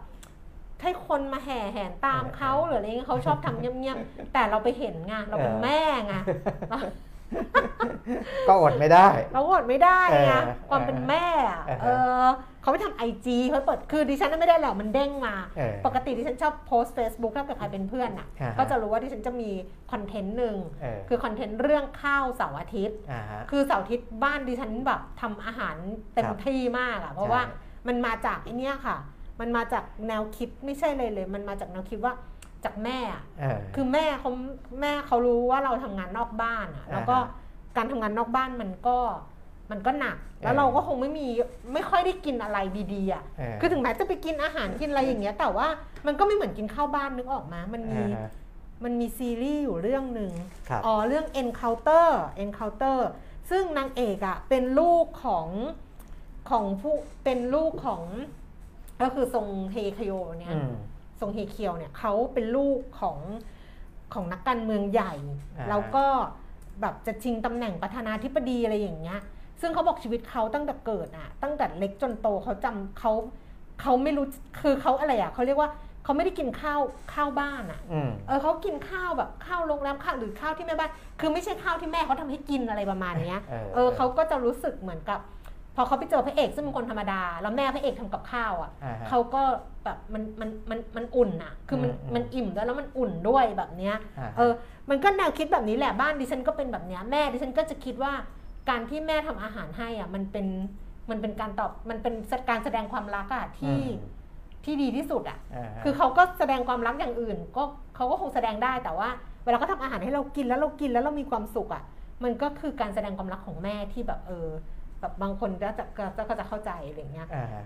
ให้คนมาแห่แหนตามเขาหรืออะไรเงี้ยเขาชอบทำเงียบๆแต่เราไปเห็นไงเราเป็นแม่ไงเรา ก็อดไม่ได้เราอดไม่ได้ไงเออความเป็นแม่อะเออเออเขาไปทำไอจีเขาเปิดคือดิฉันไม่ได้หรอกมันเด้งมาเออปกติดิฉันชอบโพสต์ Facebook ถ้าเกิดใครเป็นเพื่อนอะอ่าฮะก็จะรู้ว่าดิฉันจะมีคอนเทนต์หนึ่งเออคือคอนเทนต์เรื่องข้าวเสาร์อาทิตย์อ่าฮะคือเสาร์อาทิตย์บ้านดิฉันแบบทำอาหารเต็มครับที่มากอะเพราะใช่ว่ามันมาจากไอเนี้ยค่ะ มันมาจากแนวคิดไม่ใช่เลยเลย มันมาจากแนวคิดว่า จากแม่อะเออคือแม่เขาแม่เขารู้ว่าเราทำงานนอกบ้านอะแล้วก็อ่าฮะการทำงานนอกบ้านมันก็มันก็หนัก แล้วเออเราก็คงไม่มีไม่ค่อยได้กินอะไรดีๆอะเออคือถึงแม้จะไปกินอาหารกินอะไรอย่างเงี้ย แต่ว่ามันก็ไม่เหมือนกินข้าวบ้านนึกออกมามันมีอ่าฮะมันมีซีรีส์อยู่เรื่องหนึ่งครับอ๋อเรื่อง Encounter Encounter ซึ่งนางเอกอะเป็นลูกของของผู้เป็นลูกของก็คือทรงเฮคโยเนี่ยอืมทร งเฮเคียวเนี่ยเขาเป็นลูกของของนักการเมืองใหญ่อ่าแล้วก็แบบจะชิงตำแหน่งประธานาธิบดีอะไรอย่างเงี้ย ซึ่งเขาบอกชีวิตเขาตั้งแต่เกิดอะตั้งแต่เล็กจนโตเขาจำเขาเขาไม่รู้คือเขาอะไรอะเขาเรียกว่าเขาไม่ได้กินข้าวข้าวบ้านอะอืมเออเขากินข้าวแบบข้าวโรงแรมข้าวหรือข้าวที่แม่บ้าน คือไม่ใช่ข้าวที่แม่เขาทำให้กินอะไรประมาณเนี้ย เออเออเขาก็จะรู้สึกเหมือนกับ พอเขาไปเจอพระเอกซึ่งเป็นคนธรรมดา แล้วแม่พระเอกทำกับข้าวอะอ่าฮะเขาก็แบบมันมันมันมันอุ่นอะ คือมันอืมอืมมันอิ่มด้วยแล้วมันอุ่นด้วยแบบเนี้ยอ่าฮะเออมันก็แนวคิดแบบนี้แหละบ้านดิฉันก็เป็นแบบเนี้ยแม่ดิฉันก็จะคิดว่าการที่แม่ทำอาหารให้อะมันเป็นมันเป็นการตอบมันเป็นการแสดงความรักอะที่อืมที่ดีที่สุดอะาฮะคือเขาก็แสดงความรักอย่างอื่น ก็เขาก็คงแสดงได้แต่ว่า เวลาเขาทำอาหารให้เรากินแล้วเรากินแล้วเรามีความสุขอะ มันก็คือการแสดงความรักของแม่ที่แบบเออ แบบบางคนก็จะก็จะก็จะเข้าใจอะไรอย่างเงี้ยอ่าฮะ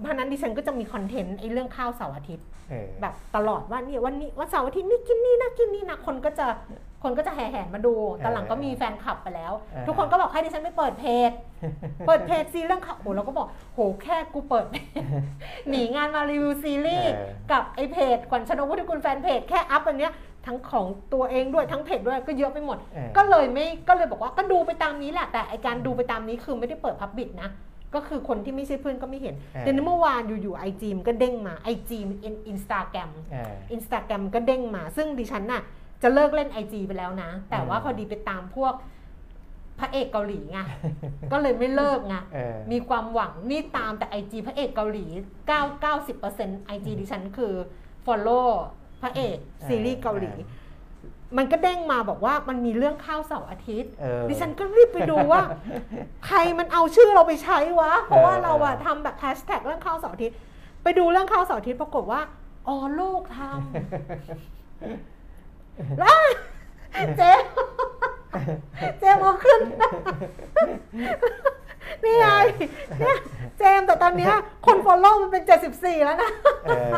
เพราะฉะนั้นดิฉันก็จะมีคอนเทนต์ไอ้เรื่องข้าวเสาร์อาทิตย์เออแบบตลอดว่าเนี่ยวันนี้วันเสาร์อาทิตย์นี่กินนี่นะกินนี่นะคนก็จะคนก็จะแห่แห่มาดูแต่หลังก็มีแฟนคลับไปแล้ว ทุกคนก็บอกให้ดิฉันไม่เปิดเพจ เปิดเพจซีเรื่องข่าวโอ้เราก็บอกโหแค่กูเปิด หนีงานมารีวิวซีรีส์เออกับไอเพจขวัญชนกวุฒิกุลแฟนเพจแค่อัพอันเนี้ย ทั้งของตัวเองด้วยทั้งเพจด้วยก็เยอะไปหมดเออก็เลยไม่ก็เลยบอกว่าก็ดูไปตามนี้แหละแต่ไอการดูไปตามนี้คือไม่ได้เปิดพับบิ c นะก็คือคนที่ไม่ใช่เพื่อนก็ไม่เห็นเออเดี๋ยวนี้เมื่อวานอยู่ๆไอจีมนก็เด้งมาไอจีมอินสตาแกรมเอออินสตาแกรมก็เด้งมา ซึ่งดิฉันน่ะจะเลิกเล่น IG ไปแล้วนะ แต่ว่าอืมพอดีไปตามพวกพระเอกเกาหลีไงก็เลยไม่เลิกไงเออมีความหวังนี่ตามแต่ IG พระเอกเกาหลี 9 90% IG ดิฉันคือ follow พ ระเอกซีรีส์เกาหลี มันก็เด้งมาบอกว่ามันมีเรื่องข้าวเสาร์อาทิตย์เออดิฉันก็รีบไปดูว่า ใครมันเอาชื่อเราไปใช้วะ เพราะว่าเราอะเออทำแบบแฮชแท็กเรื่องข้าวเสาร์อาทิตย์ ไปดูเรื่องข้าวเสาร์อาทิตย์ปรากฏว่าอ๋อลูกทำแล้วเจ๊เจมส์เอาขึ้น นี่ไงเนี่ยเจมส์แต่ตอนเนี้ยคน follow มันเป็น 74 แล้วนะ เออ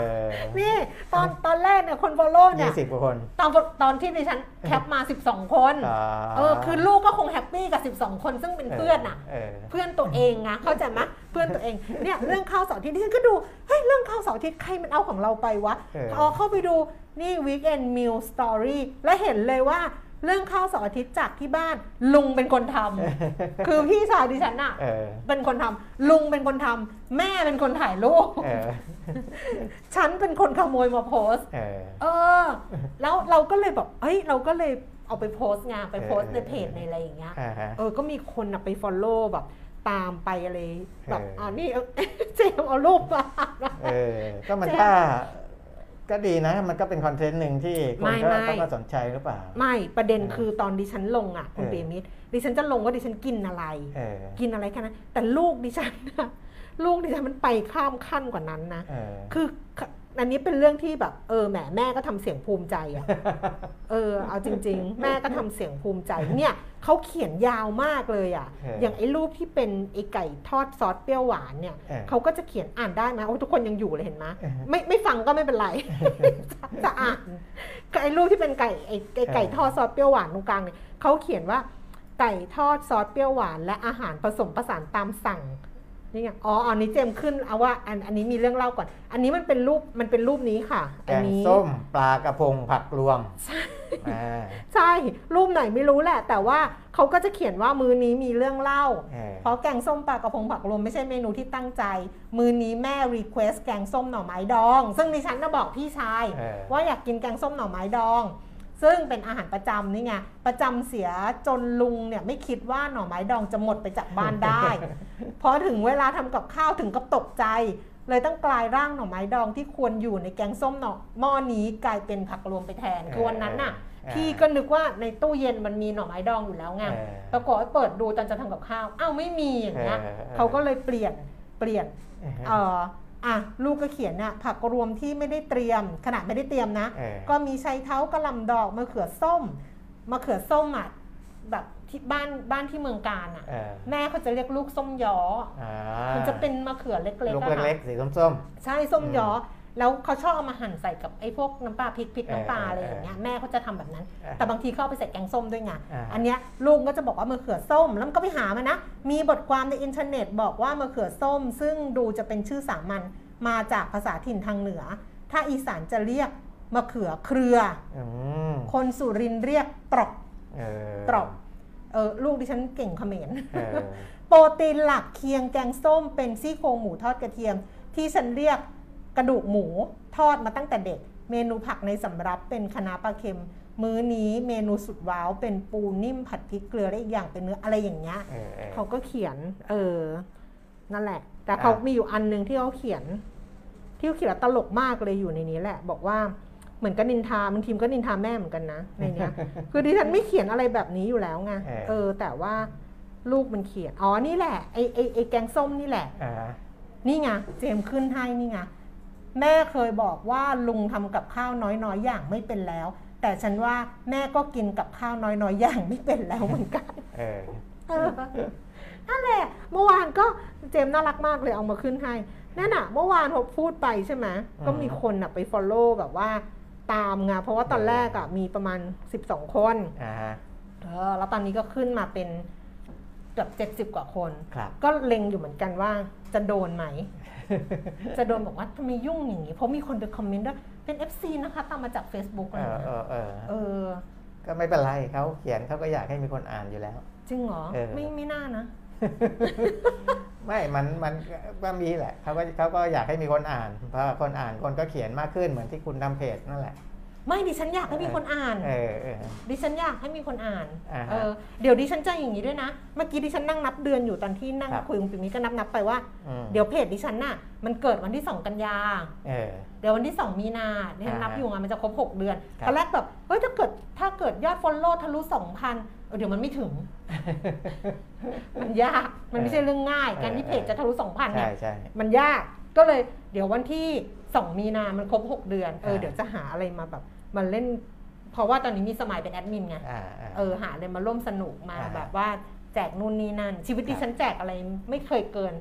นี่ตอนตอนแรกเนี่ยคน follow เนี่ยยี่สิบกว่าคน ตอนตอนที่ดิฉัน cap มา 12 คนอ่า เออคือลูกก็คง happy กับ 12 คนซึ่งเป็นเพื่อนอะ เออ เพื่อนตัวเองนะเข้าใจไหมเพื่อนตัวเองเนี่ยเรื่องข้าวเสาร์อาทิตย์ที่ฉันก็ดูเฮ้ยเรื่องข้าวเสาร์อาทิตย์ใครมันเอาของเราไปวะเออ พอเข้าไปดูนี่ Weekend Meal Story แล้วเห็นเลยว่า เรื่องข้าวเสาร์อาทิตย์จากที่บ้าน ลุงเป็นคนทำคือพี่ชายดิฉันอะเออเป็นคนทำลุงเป็นคนทำแม่เป็นคนถ่ายรูปเออฉันเป็นคนขโมยมาโพสต์เออเออ แล้วเราก็เลยแบบเฮ้ยเราก็เลยเอาไปโพสต์ไงไปโพสต์เออในเพจในอะไรอย่างเงี้ยอ่าฮะเออก็มีคนอะไปฟอลโล่แบบตามไปอะไรแบบเอออ่อ่านี่เออเจมส์เอารูปมาเออก็มันแจ้งถ้า ก็ดีนะ มันก็เป็นคอนเทนต์หนึ่งที่คนไม่ก็ไม่ ต้องมาสนใจหรือเปล่า ไม่ประเด็นเออคือตอนดิฉันลงอะคุณเออเบมิดดิฉันจะลงว่าดิฉันกินอะไร เออกินอะไรแค่นั้นแต่ลูกดิฉันนะลูกดิฉันมันไปข้ามขั้นกว่านั้นนะ เออ คือ อันนี้เป็นเรื่องที่แบบ เออแหมแม่ก็ทำเสียงภูมิใจอะเออ เอาจริง ๆ แม่ก็ทำเสียงภูมิใจเนี่ยเขาเขียนยาวมากเลยอะเอออย่างไอ้รูปที่เป็นไอ้ไก่ทอดซอสเปรี้ยวหวานเนี่ยเออเขาก็จะเขียนอ่านได้ไหมโอ้ทุกคนยังอยู่เลยเห็นไหมเออไม่ไม่ฟังก็ไม่เป็นไรจะจะอ่านก็ไอ้รูปที่เป็นไก่ไอ้ไอ้ไก่เออทอดซอสเปรี้ยวหวานตรงกลางเนี่ยเขาเขียนว่าไก่ทอดซอสเปรี้ยวหวาน และอาหารผสมผสานตามสั่ง นี่ไงอ๋ออันนี้เจมส์ขึ้นเอาว่าอันอันนี้มีเรื่องเล่าก่อน อันนี้มันเป็นรูปมันเป็นรูปนี้ค่ะ แกอันงนี้ส้มปลากระพงผักรวมอ่าใช่ รูปไหนไม่รู้แหละ แต่ว่าเขาก็จะเขียนว่ามื้อนี้มีเรื่องเล่า เออเพราะแกงส้มปลากระพงผักรวมไม่ใช่เมนูที่ตั้งใจ มื้อนี้แม่ request แกงส้มหน่อไม้ดอง ซึ่งดิฉันน่ะบอกพี่ชาย เออว่าอยากกินแกงส้มหน่อไม้ดอง ซึ่งเป็นอาหารประจำนี่ไงประจำเสียจนลุงเนี่ยไม่คิดว่าหน่อไม้ดองจะหมดไปจากบ้านได้พอถึงเวลาทำกับข้าวถึงกับตกใจ เลยต้องกลายร่างหน่อไม้ดองที่ควรอยู่ในแกงส้มหน่อหม้อนี้กลายเป็นผักรวมไปแทนคือวันนั้นน่ะเออพี่ก็นึกว่าในตู้เย็นมันมีหน่อไม้ดองอยู่แล้วไงเออปรากฏว่าเปิดดูตอนจะทำกับข้าวอ้าวไม่มีอย่างเงี้ยเออเออเขาก็เลยเปลี่ยนเปลี่ยนเออเอออะลูกก็เขียนน่ะผักรวมที่ไม่ได้เตรียม ขนาดไม่ได้เตรียมนะ เออ ก็มีไชเท้ากระหลำดอกมะเขือส้มมะเขือส้มอะแบบที่บ้านบ้านที่เมืองการอะ เออแม่เขาจะเรียกลูกส้มยอ อ่ามันจะเป็นมะเขือเล็กๆลูกอะค่ะเล็กๆสีส้ม ใช่ส้มยอ แล้วเขาชอบเอามาหั่นใส่กับไอ้พวกน้ำปลาพริกพริกเออน้ำปลาเอออะไรอย่างเงี้ยแม่เขาจะทำแบบนั้นเออแต่บางทีเขาเอาไปใส่แกงส้มด้วยไงอ่าอันเนี้ยลุงก็จะบอกว่ามะเขือส้ม แล้วมันก็ไปหามานะ มีบทความในอินเทอร์เน็ตบอกว่ามะเขือส้ม ซึ่งดูจะเป็นชื่อสามัญมาจากภาษาถิ่นทางเหนือ ถ้าอีสานจะเรียกมะเขือเครือๆอืมคนสุรินทร์เรียกตรอกเออตรอกเออลูกดิฉันเก่งเขมรเออโปรตีนหลักเคียงแกงส้มเป็นซี่โครงหมูทอดกระเทียม ที่ฉันเรียก กระดูกหมูทอดมาตั้งแต่เด็ก เมนูผักในสำรับเป็นคะน้าปลาเค็ม มื้อนี้เมนูสุดว้าว เป็นปูนิ่มผัดพริกเกลือและอีกอย่างเป็นเนื้ออะไรอย่างเงี้ยเออเออเขาก็เขียน เออ นั่นแหละ แต่เขาอะมีอยู่อันหนึ่งที่เขาเขียน ที่เขาเขียนแล้วตลกมากเลยอยู่ในนี้แหละ บอกว่าเหมือนกับนินทาบางทีมก็นินทาแม่เหมือนกันนะในเนี้ย คือดิฉันไม่เขียนอะไรแบบนี้อยู่แล้วไงเออเออแต่ว่าลูกมันเขียน อ๋อ นี่แหละ ไอไอไอแกงส้มนี่แหละอ่านี่ไง เจมส์ขึ้นให้นี่ไง แม่เคยบอกว่าลุงทำกับข้าวน้อยๆอย่างไม่เป็นแล้ว แต่ฉันว่าแม่ก็กินกับข้าวน้อยๆอย่างไม่เป็นแล้วเหมือนกันเออเออนั่นแหละเมื่อวานก็เจมส์น่ารักมากเลยเอามาขึ้นให้นั่นน่ะเมื่อวานผมพูดไปใช่ไหมอืมก็มีคนอะไป follow แบบว่าตามไงเพราะว่าตอนแรกอะมีประมาณ 12 คนอ่าฮะเออแล้วตอนนี้ก็ขึ้นมาเป็น เกือบ70 กว่าคนครับก็เล็งอยู่เหมือนกันว่าจะโดนไหม จะโดนบอกว่าทำไมยุ่งอย่างนี้ เพราะมีคนไปคอมเมนต์ด้วยเป็น FC นะคะ ตามมาจาก Facebook เอเลยอนะเออเออเออ ก็ไม่เป็นไรเขาเขียนเขาก็อยากให้มีคนอ่านอยู่แล้ว จริงเหรอเออไม่ไม่น่านะ ไม่ มัน มันก็มีแหละเขาก็เขาก็อยากให้มีคนอ่าน เพราะคนอ่านคนก็เขียนมากขึ้นเหมือนที่คุณทำเพจนั่นแหละ ไม่ดิฉันอยากให้มีคนอ่านเออเออ ดิฉันอยากให้มีคนอ่านอ่าฮะเออเดี๋ยวดิฉันจะอย่างนี้ด้วยนะ เมื่อกี้ดิฉันนั่งนับเดือนอยู่ตอนที่นั่งครับ คุยกับปิมิก็นับนับไปว่า อืมเดี๋ยวเพจดิฉันน่ะมันเกิดวันที่ 2 กันยา เออ เดี๋ยววันที่ 2 มีนาดิฉันอ่าฮะนับอยู่ไงมันจะครบ 6 เดือนครับ ตอนแรกแบบเฮ้ยถ้าเกิดถ้าเกิดยอดฟอลโล่ทะลุ2,000เออเดี๋ยวมันไม่ถึง มันยากมันไม่ใช่เรื่องง่าย การที่เพจจะทะลุ2,000เนี่ใช่ย ใช่ มันยากก็เลยเดี๋ยววันที่ 2 มีนา มันครบ 6 เดือน เออ อ่า เดี๋ยวจะหาอะไรมาแบบ มาเล่น เพราะว่าตอนนี้มีสมัยเป็นแอดมินไงอ่าอ่าเออหาอะไรมาร่วมสนุกมาอ่าแบบว่าแจกนู่นนี่นั่น ชีวิตดิครับฉันแจกอะไรไม่เคยเกิน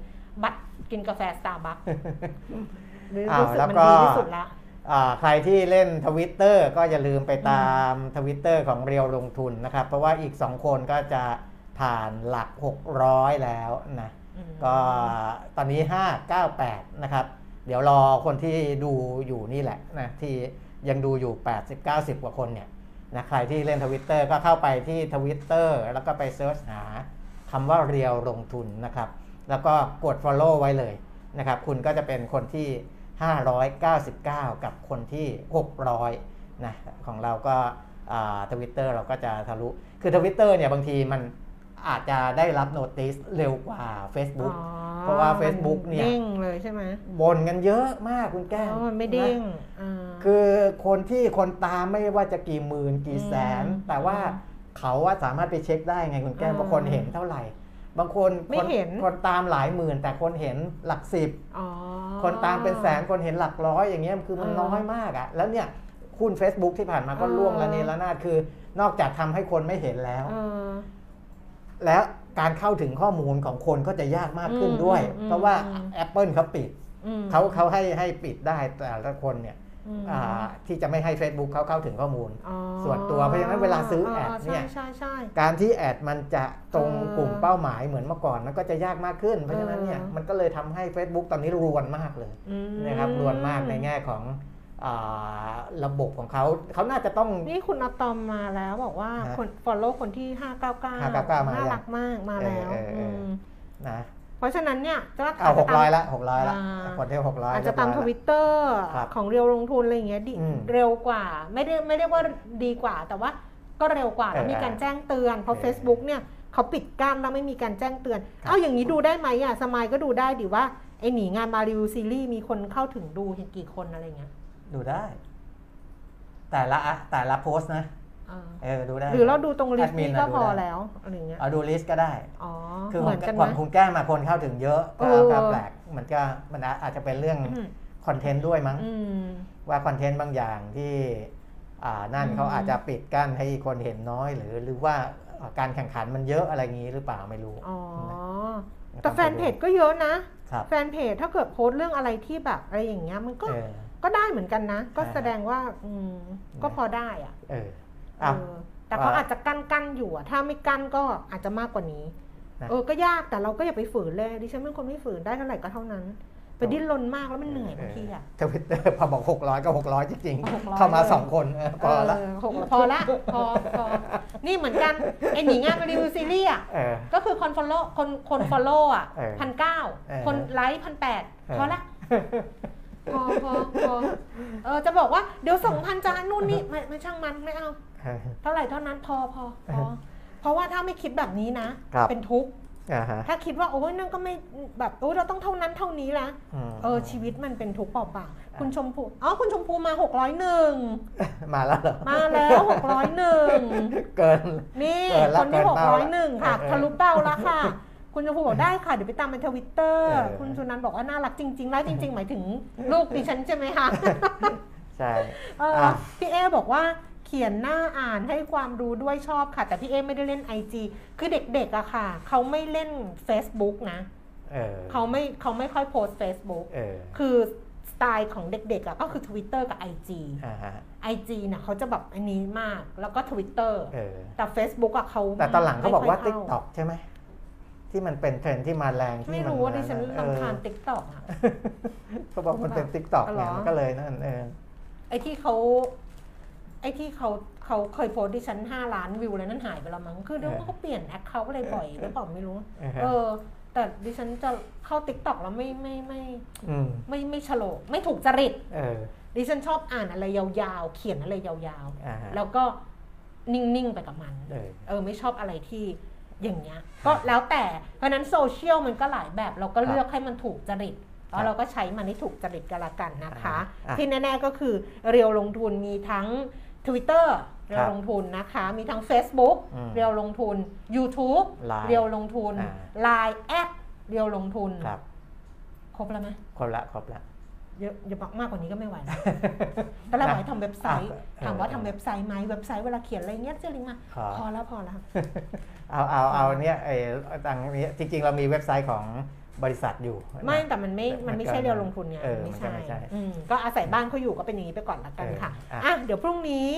บัตรกินกาแฟสตาร์บัคอ้าวรู้สึกแล้วมันก็ดีที่สุดละอ่าใครที่เล่นทวิตเตอร์ก็อย่าลืมไปตามทวิตเตอร์ของเรียวลงทุนนะครับ เพราะว่าอีก 2 คนก็จะผ่านหลัก 600 แล้วนะอืมก็ตอนนี้ 598 นะครับ เดี๋ยวรอคนที่ดูอยู่นี่แหละนะที่ ยังดูอยู่ 80 90 กว่าคนเนี่ยนะใครที่เล่นทวิตเตอร์ก็เข้าไปที่ทวิตเตอร์แล้วก็ไป search หาคำว่าเรียวลงทุนนะครับ แล้วก็กด Follow ไว้เลยนะครับ คุณก็จะเป็นคนที่ 599 กับคนที่ 600นะของเราก็ทวิตเตอร์เราก็จะทะลุ คือทวิตเตอร์เนี่ยบางทีมัน อาจจะได้รับ notice เร็วกว่าอ๋ Facebook อเพราะว่า Facebook เนี่ยเด้งเลยใช่ไหมบ่นกันเยอะมากคุณแก้วอ๋อมันไม่เด้งนะอ่าคือคนที่คนตามไม่ว่าจะกี่หมื่นกี่แสนอืมแต่ว่าเขาว่าสามารถไปเช็คได้ไงคุณแก้วอ่าว่าคนเห็นเท่าไหร่ บางคนไม่เห็นคนตามหลายหมื่น แต่คนเห็นหลักสิบอ๋อคนตามเป็นแสนคนเห็นหลักร้อยอย่างเงี้ยคือมันเออน้อยมากอะแล้วเนี่ยคุณ Facebook ที่ผ่านมาก็เออล่วงละเนระนาดคือ นอกจากทำให้คนไม่เห็นแล้วเออ แล้วการเข้าถึงข้อมูลของคนก็จะยากมากขึ้นอืมด้วยอืมเพราะว่าอืม Apple เขาปิดอืมเขาเขาให้ให้ปิดได้แต่ละคนเนี่ยอืมอ่าที่จะไม่ให้ Facebook เขาเข้าถึงข้อมูลอ๋อส่วนตัวเพราะฉะนั้นเวลาซื้อแอดเนี่ยใช่ใช่ใช่การที่แอดมันจะตรงเออกลุ่มเป้าหมายเหมือนเมื่อก่อนมันก็จะยากมากขึ้น เพราะฉะนั้นเนี่ยเออมันก็เลยทำให้ Facebook ตอนนี้รวนมากเลยอืมนะครับรวนมากในแง่ของอา ระบบของเขาเขาน่าจะต้อง นี่คุณอะตอมมาแล้วบอกว่าฮะคน follow คนที่ 599 599มาน่ายังรักมากมาแล้วเออเออเออมนะเพราะฉะนั้นเนี่ยจะเอาหกร้อยตมละหกร้อยละอ่า คนที่หกร้อย อาจจะตามทวิตเตอร์ครับของเรียวลงทุนอะไรอย่างเงี้ยดีอืมเร็วกว่า ไม่ได้ไม่ได้ว่าดีกว่า แต่ว่าก็เร็วกว่าแล้วเออมีการแจ้งเตือนเพราะ เออ Facebook เนี่ยเขาปิดกั้นแล้วไม่มีการแจ้งเตือน ครับ เอาอย่างนี้ดูได้ไหมอะสมายก็ดูได้ดิว่าไอหนีงานมารีวิวซีรีส์มีคนเข้าถึงดูเห็นกี่คนอะไรเงี้ย ดูได้ แต่ละอะแต่ละโพสต์นะอ่าเออดูได้ หรือเราดูตรงลิสต์แอดมินี้นก็น่ะดูพอได้แล้วอะไรเงี้ยเอาดูลิสต์ก็ได้อ๋อคือเหมือนกันขไหอมงคุณแก้มมาคนเข้าถึงเยอะก็เออก็แปลกมันก็มันอาจจะเป็นเรื่องอืมคอนเทนต์ด้วยมั้งอืมว่าคอนเทนต์บางอย่างที่อ่านั่นอืมเขาอาจจะปิดกั้นให้คนเห็นน้อย หรือหรือว่าการแข่งขันมันเยอะอะไรอย่างนี้หรือเปล่าไม่รู้อ๋อนะแต่แฟนเพจก็เยอะนะครับแฟนเพจถ้าเกิดโพสต์เรื่องอะไรที่แบบอะไรอย่างเงี้ยมันก็เออ ก็ได้เหมือนกันนะ ก็อ่าแสดงว่าอืมก็พอได้อะเอออะ เออแต่เขาอ่าอาจจะกั้นกั้นอยู่อะถ้าไม่กั้นก็อาจจะมากกว่านี้ นะเออก็ยากแต่เราก็อย่าไปฝืนเลยดิฉันเป็นคนไม่ฝืนได้เท่าไหร่ก็เท่านั้น ไปดิ้นรนมากแล้วมันเหนื่อยบางทีอะทวิตเตอร์พอบอกหกร้อยก็หกร้อยจริง 600 ๆ เข้ามาสองคนเออพอละเออหกพอละพอพอนี่เหมือนกันไอหนีงานมารีวิวซีรีส์อะเออ ก็คือคน follow คนคน follow อะเออพันเก้าเออคนไลค์พันแปดเออ พอละ พอพอพอเออจะบอกว่าเดี๋ยวสองพันจานนู่นนี่ไม่ไม่ช่างมันไม่เอาเออเท่าไหร่เท่านั้นพอพอพอเพราะว่าถ้าไม่คิดแบบนี้นะ ครับเป็นทุกข์อ่าฮะถ้าคิดว่าโอ้ยนั่นก็ไม่แบบโอ้ยเราต้องเท่านั้นเท่านี้ละมเออชีวิตมันเป็นทุกข์เปล่าๆคุณชมพูอ๋อคุณชมพูมาหกร้อยหนึ่งมาแล้วเหรอมาแล้วหกร้อยหนึ่งเกินนี่เกินละคนที่เกิหนกเป้าร้อยละหนึ่งค่ะเออทะลุเป้าแล้วค่ะ คุณชมพูบอกได้ค่ะ เดี๋ยวไปตามในทวิตเตอร์เออคุณสุนันท์บอกว่าน่ารักจริงๆแล้วจริง ๆ หมายถึงลูกดิฉันใช่ไหมคะใช่เอออะพี่เอบอกว่าเขียนหน้าอ่านให้ความรู้ด้วยชอบค่ะ แต่พี่เอไม่ได้เล่น IG คือเด็กๆอะค่ะ เขาไม่เล่น Facebook นะเออเขาไม่เขาไม่ค่อยโพสต์ Facebook เออคือสไตล์ของเด็กๆอะก็คือ Twitter กับ IG อ่าฮะ IG น่ะเขาจะแบบอันนี้มากแล้วก็ Twitter เออแต่ Facebook อะเขาแต่ตอนหลังเขาบอกว่าไม่ติ๊กค่ยต็อกใช่ไหม ที่มันเป็นเทรนด์ที่มาแรงที่ไม่มันรู้ว่าดิฉันเออรำคาญติ๊กต็อกอะเขาบอกมันเป็นติ๊กต็อกอ๋อเหรไงอมันก็เลยนั่นเออไอ้ที่เขาไอ้ที่เขาเขาเคยโพสต์ดิฉันห้าล้านวิวแล้วนั่นหายไปแล้วมั้งคือเดี๋ยวเออเขาก็เปลี่ยนแอคเคาท์อะไรบ่อยหรือเปล่าไม่รู้เออฮะเออ แต่ดิฉันจะเข้าติ๊กต็อกแล้วไม่ไม่ไม่อืมไม่ไม่ฉลกไม่ถูกจริตเออดิฉันชอบอ่านอะไรยาวๆ เขียนอะไรยาวอ่าฮะๆแล้วก็นิ่งๆไปกับมัน เออเออไม่ชอบอะไรที่ อย่างเงี้ยก็แล้วแต่เพราะฉะนั้นโซเชียลมันก็หลายแบบเราก็เลือกให้มันถูกจริตแล้วเราก็ใช้มันให้ถูกจริตกันละกันนะคะอะที่แน่ๆก็คือเรียวลงทุนมีทั้ง Twitter เรีคยรัวบลงทุนนะคะ มีทั้ง Facebook อืมเรียวลงทุน YouTube Line เรียวลงทุนอ่า Line แอดเรียวลงทุนครับครบแล้วไหมครบละครบละ เยอะเยอะมากกว่านี้ก็ไม่ไหวนะตอนแรกบอกให้ทำเว็บไซต์อะถามว่าเออทำเว็บไซต์ไหมเว็บไซต์เวลาเขียนอะไรเงี้ยเจอลิงก์มาขอพอแล้วพอแล้ว เอาเอาเอาเนี่ยไอ้ตังนี้จริง ๆ เรามีเว็บไซต์ของบริษัทอยู่นะไม่แต่มันไม่มัมันนก็ไม่ใช่เรียวลงทุนไงเออไม่มันก็ไม่ใช่อืมก็อาศัยบ้านเขาอยู่ก็เป็นอย่างนี้ไปก่อนละกันค่ะเอออะอะเดี๋ยวพรุ่งนี้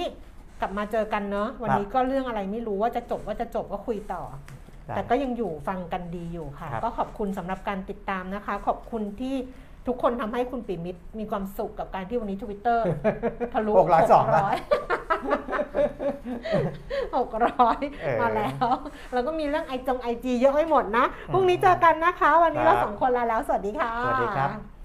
กลับมาเจอกันเนาะวันนี้ก็เรื่องอะไรไม่รู้ว่าจะจบว่าจะจบก็คุยต่อได้แต่ก็ยังอยู่ฟังกันดีอยู่ค่ะครับก็ขอบคุณสำหรับการติดตามนะคะ ขอบคุณที่ ทุกคนทำให้คุณปิมิตรมีความสุขกับการที่วันนี้ทวิตเตอร์ทะลุหกร้อยสองละหกร้อยเออมาแล้ว แล้วก็มีเรื่องไอจงไอจีเยอะไม่หมดนะ พรุ่งนี้เจอกันนะคะ วันนี้เราครับสองคนลาแล้ว สวัสดีค่ะ สวัสดีครับ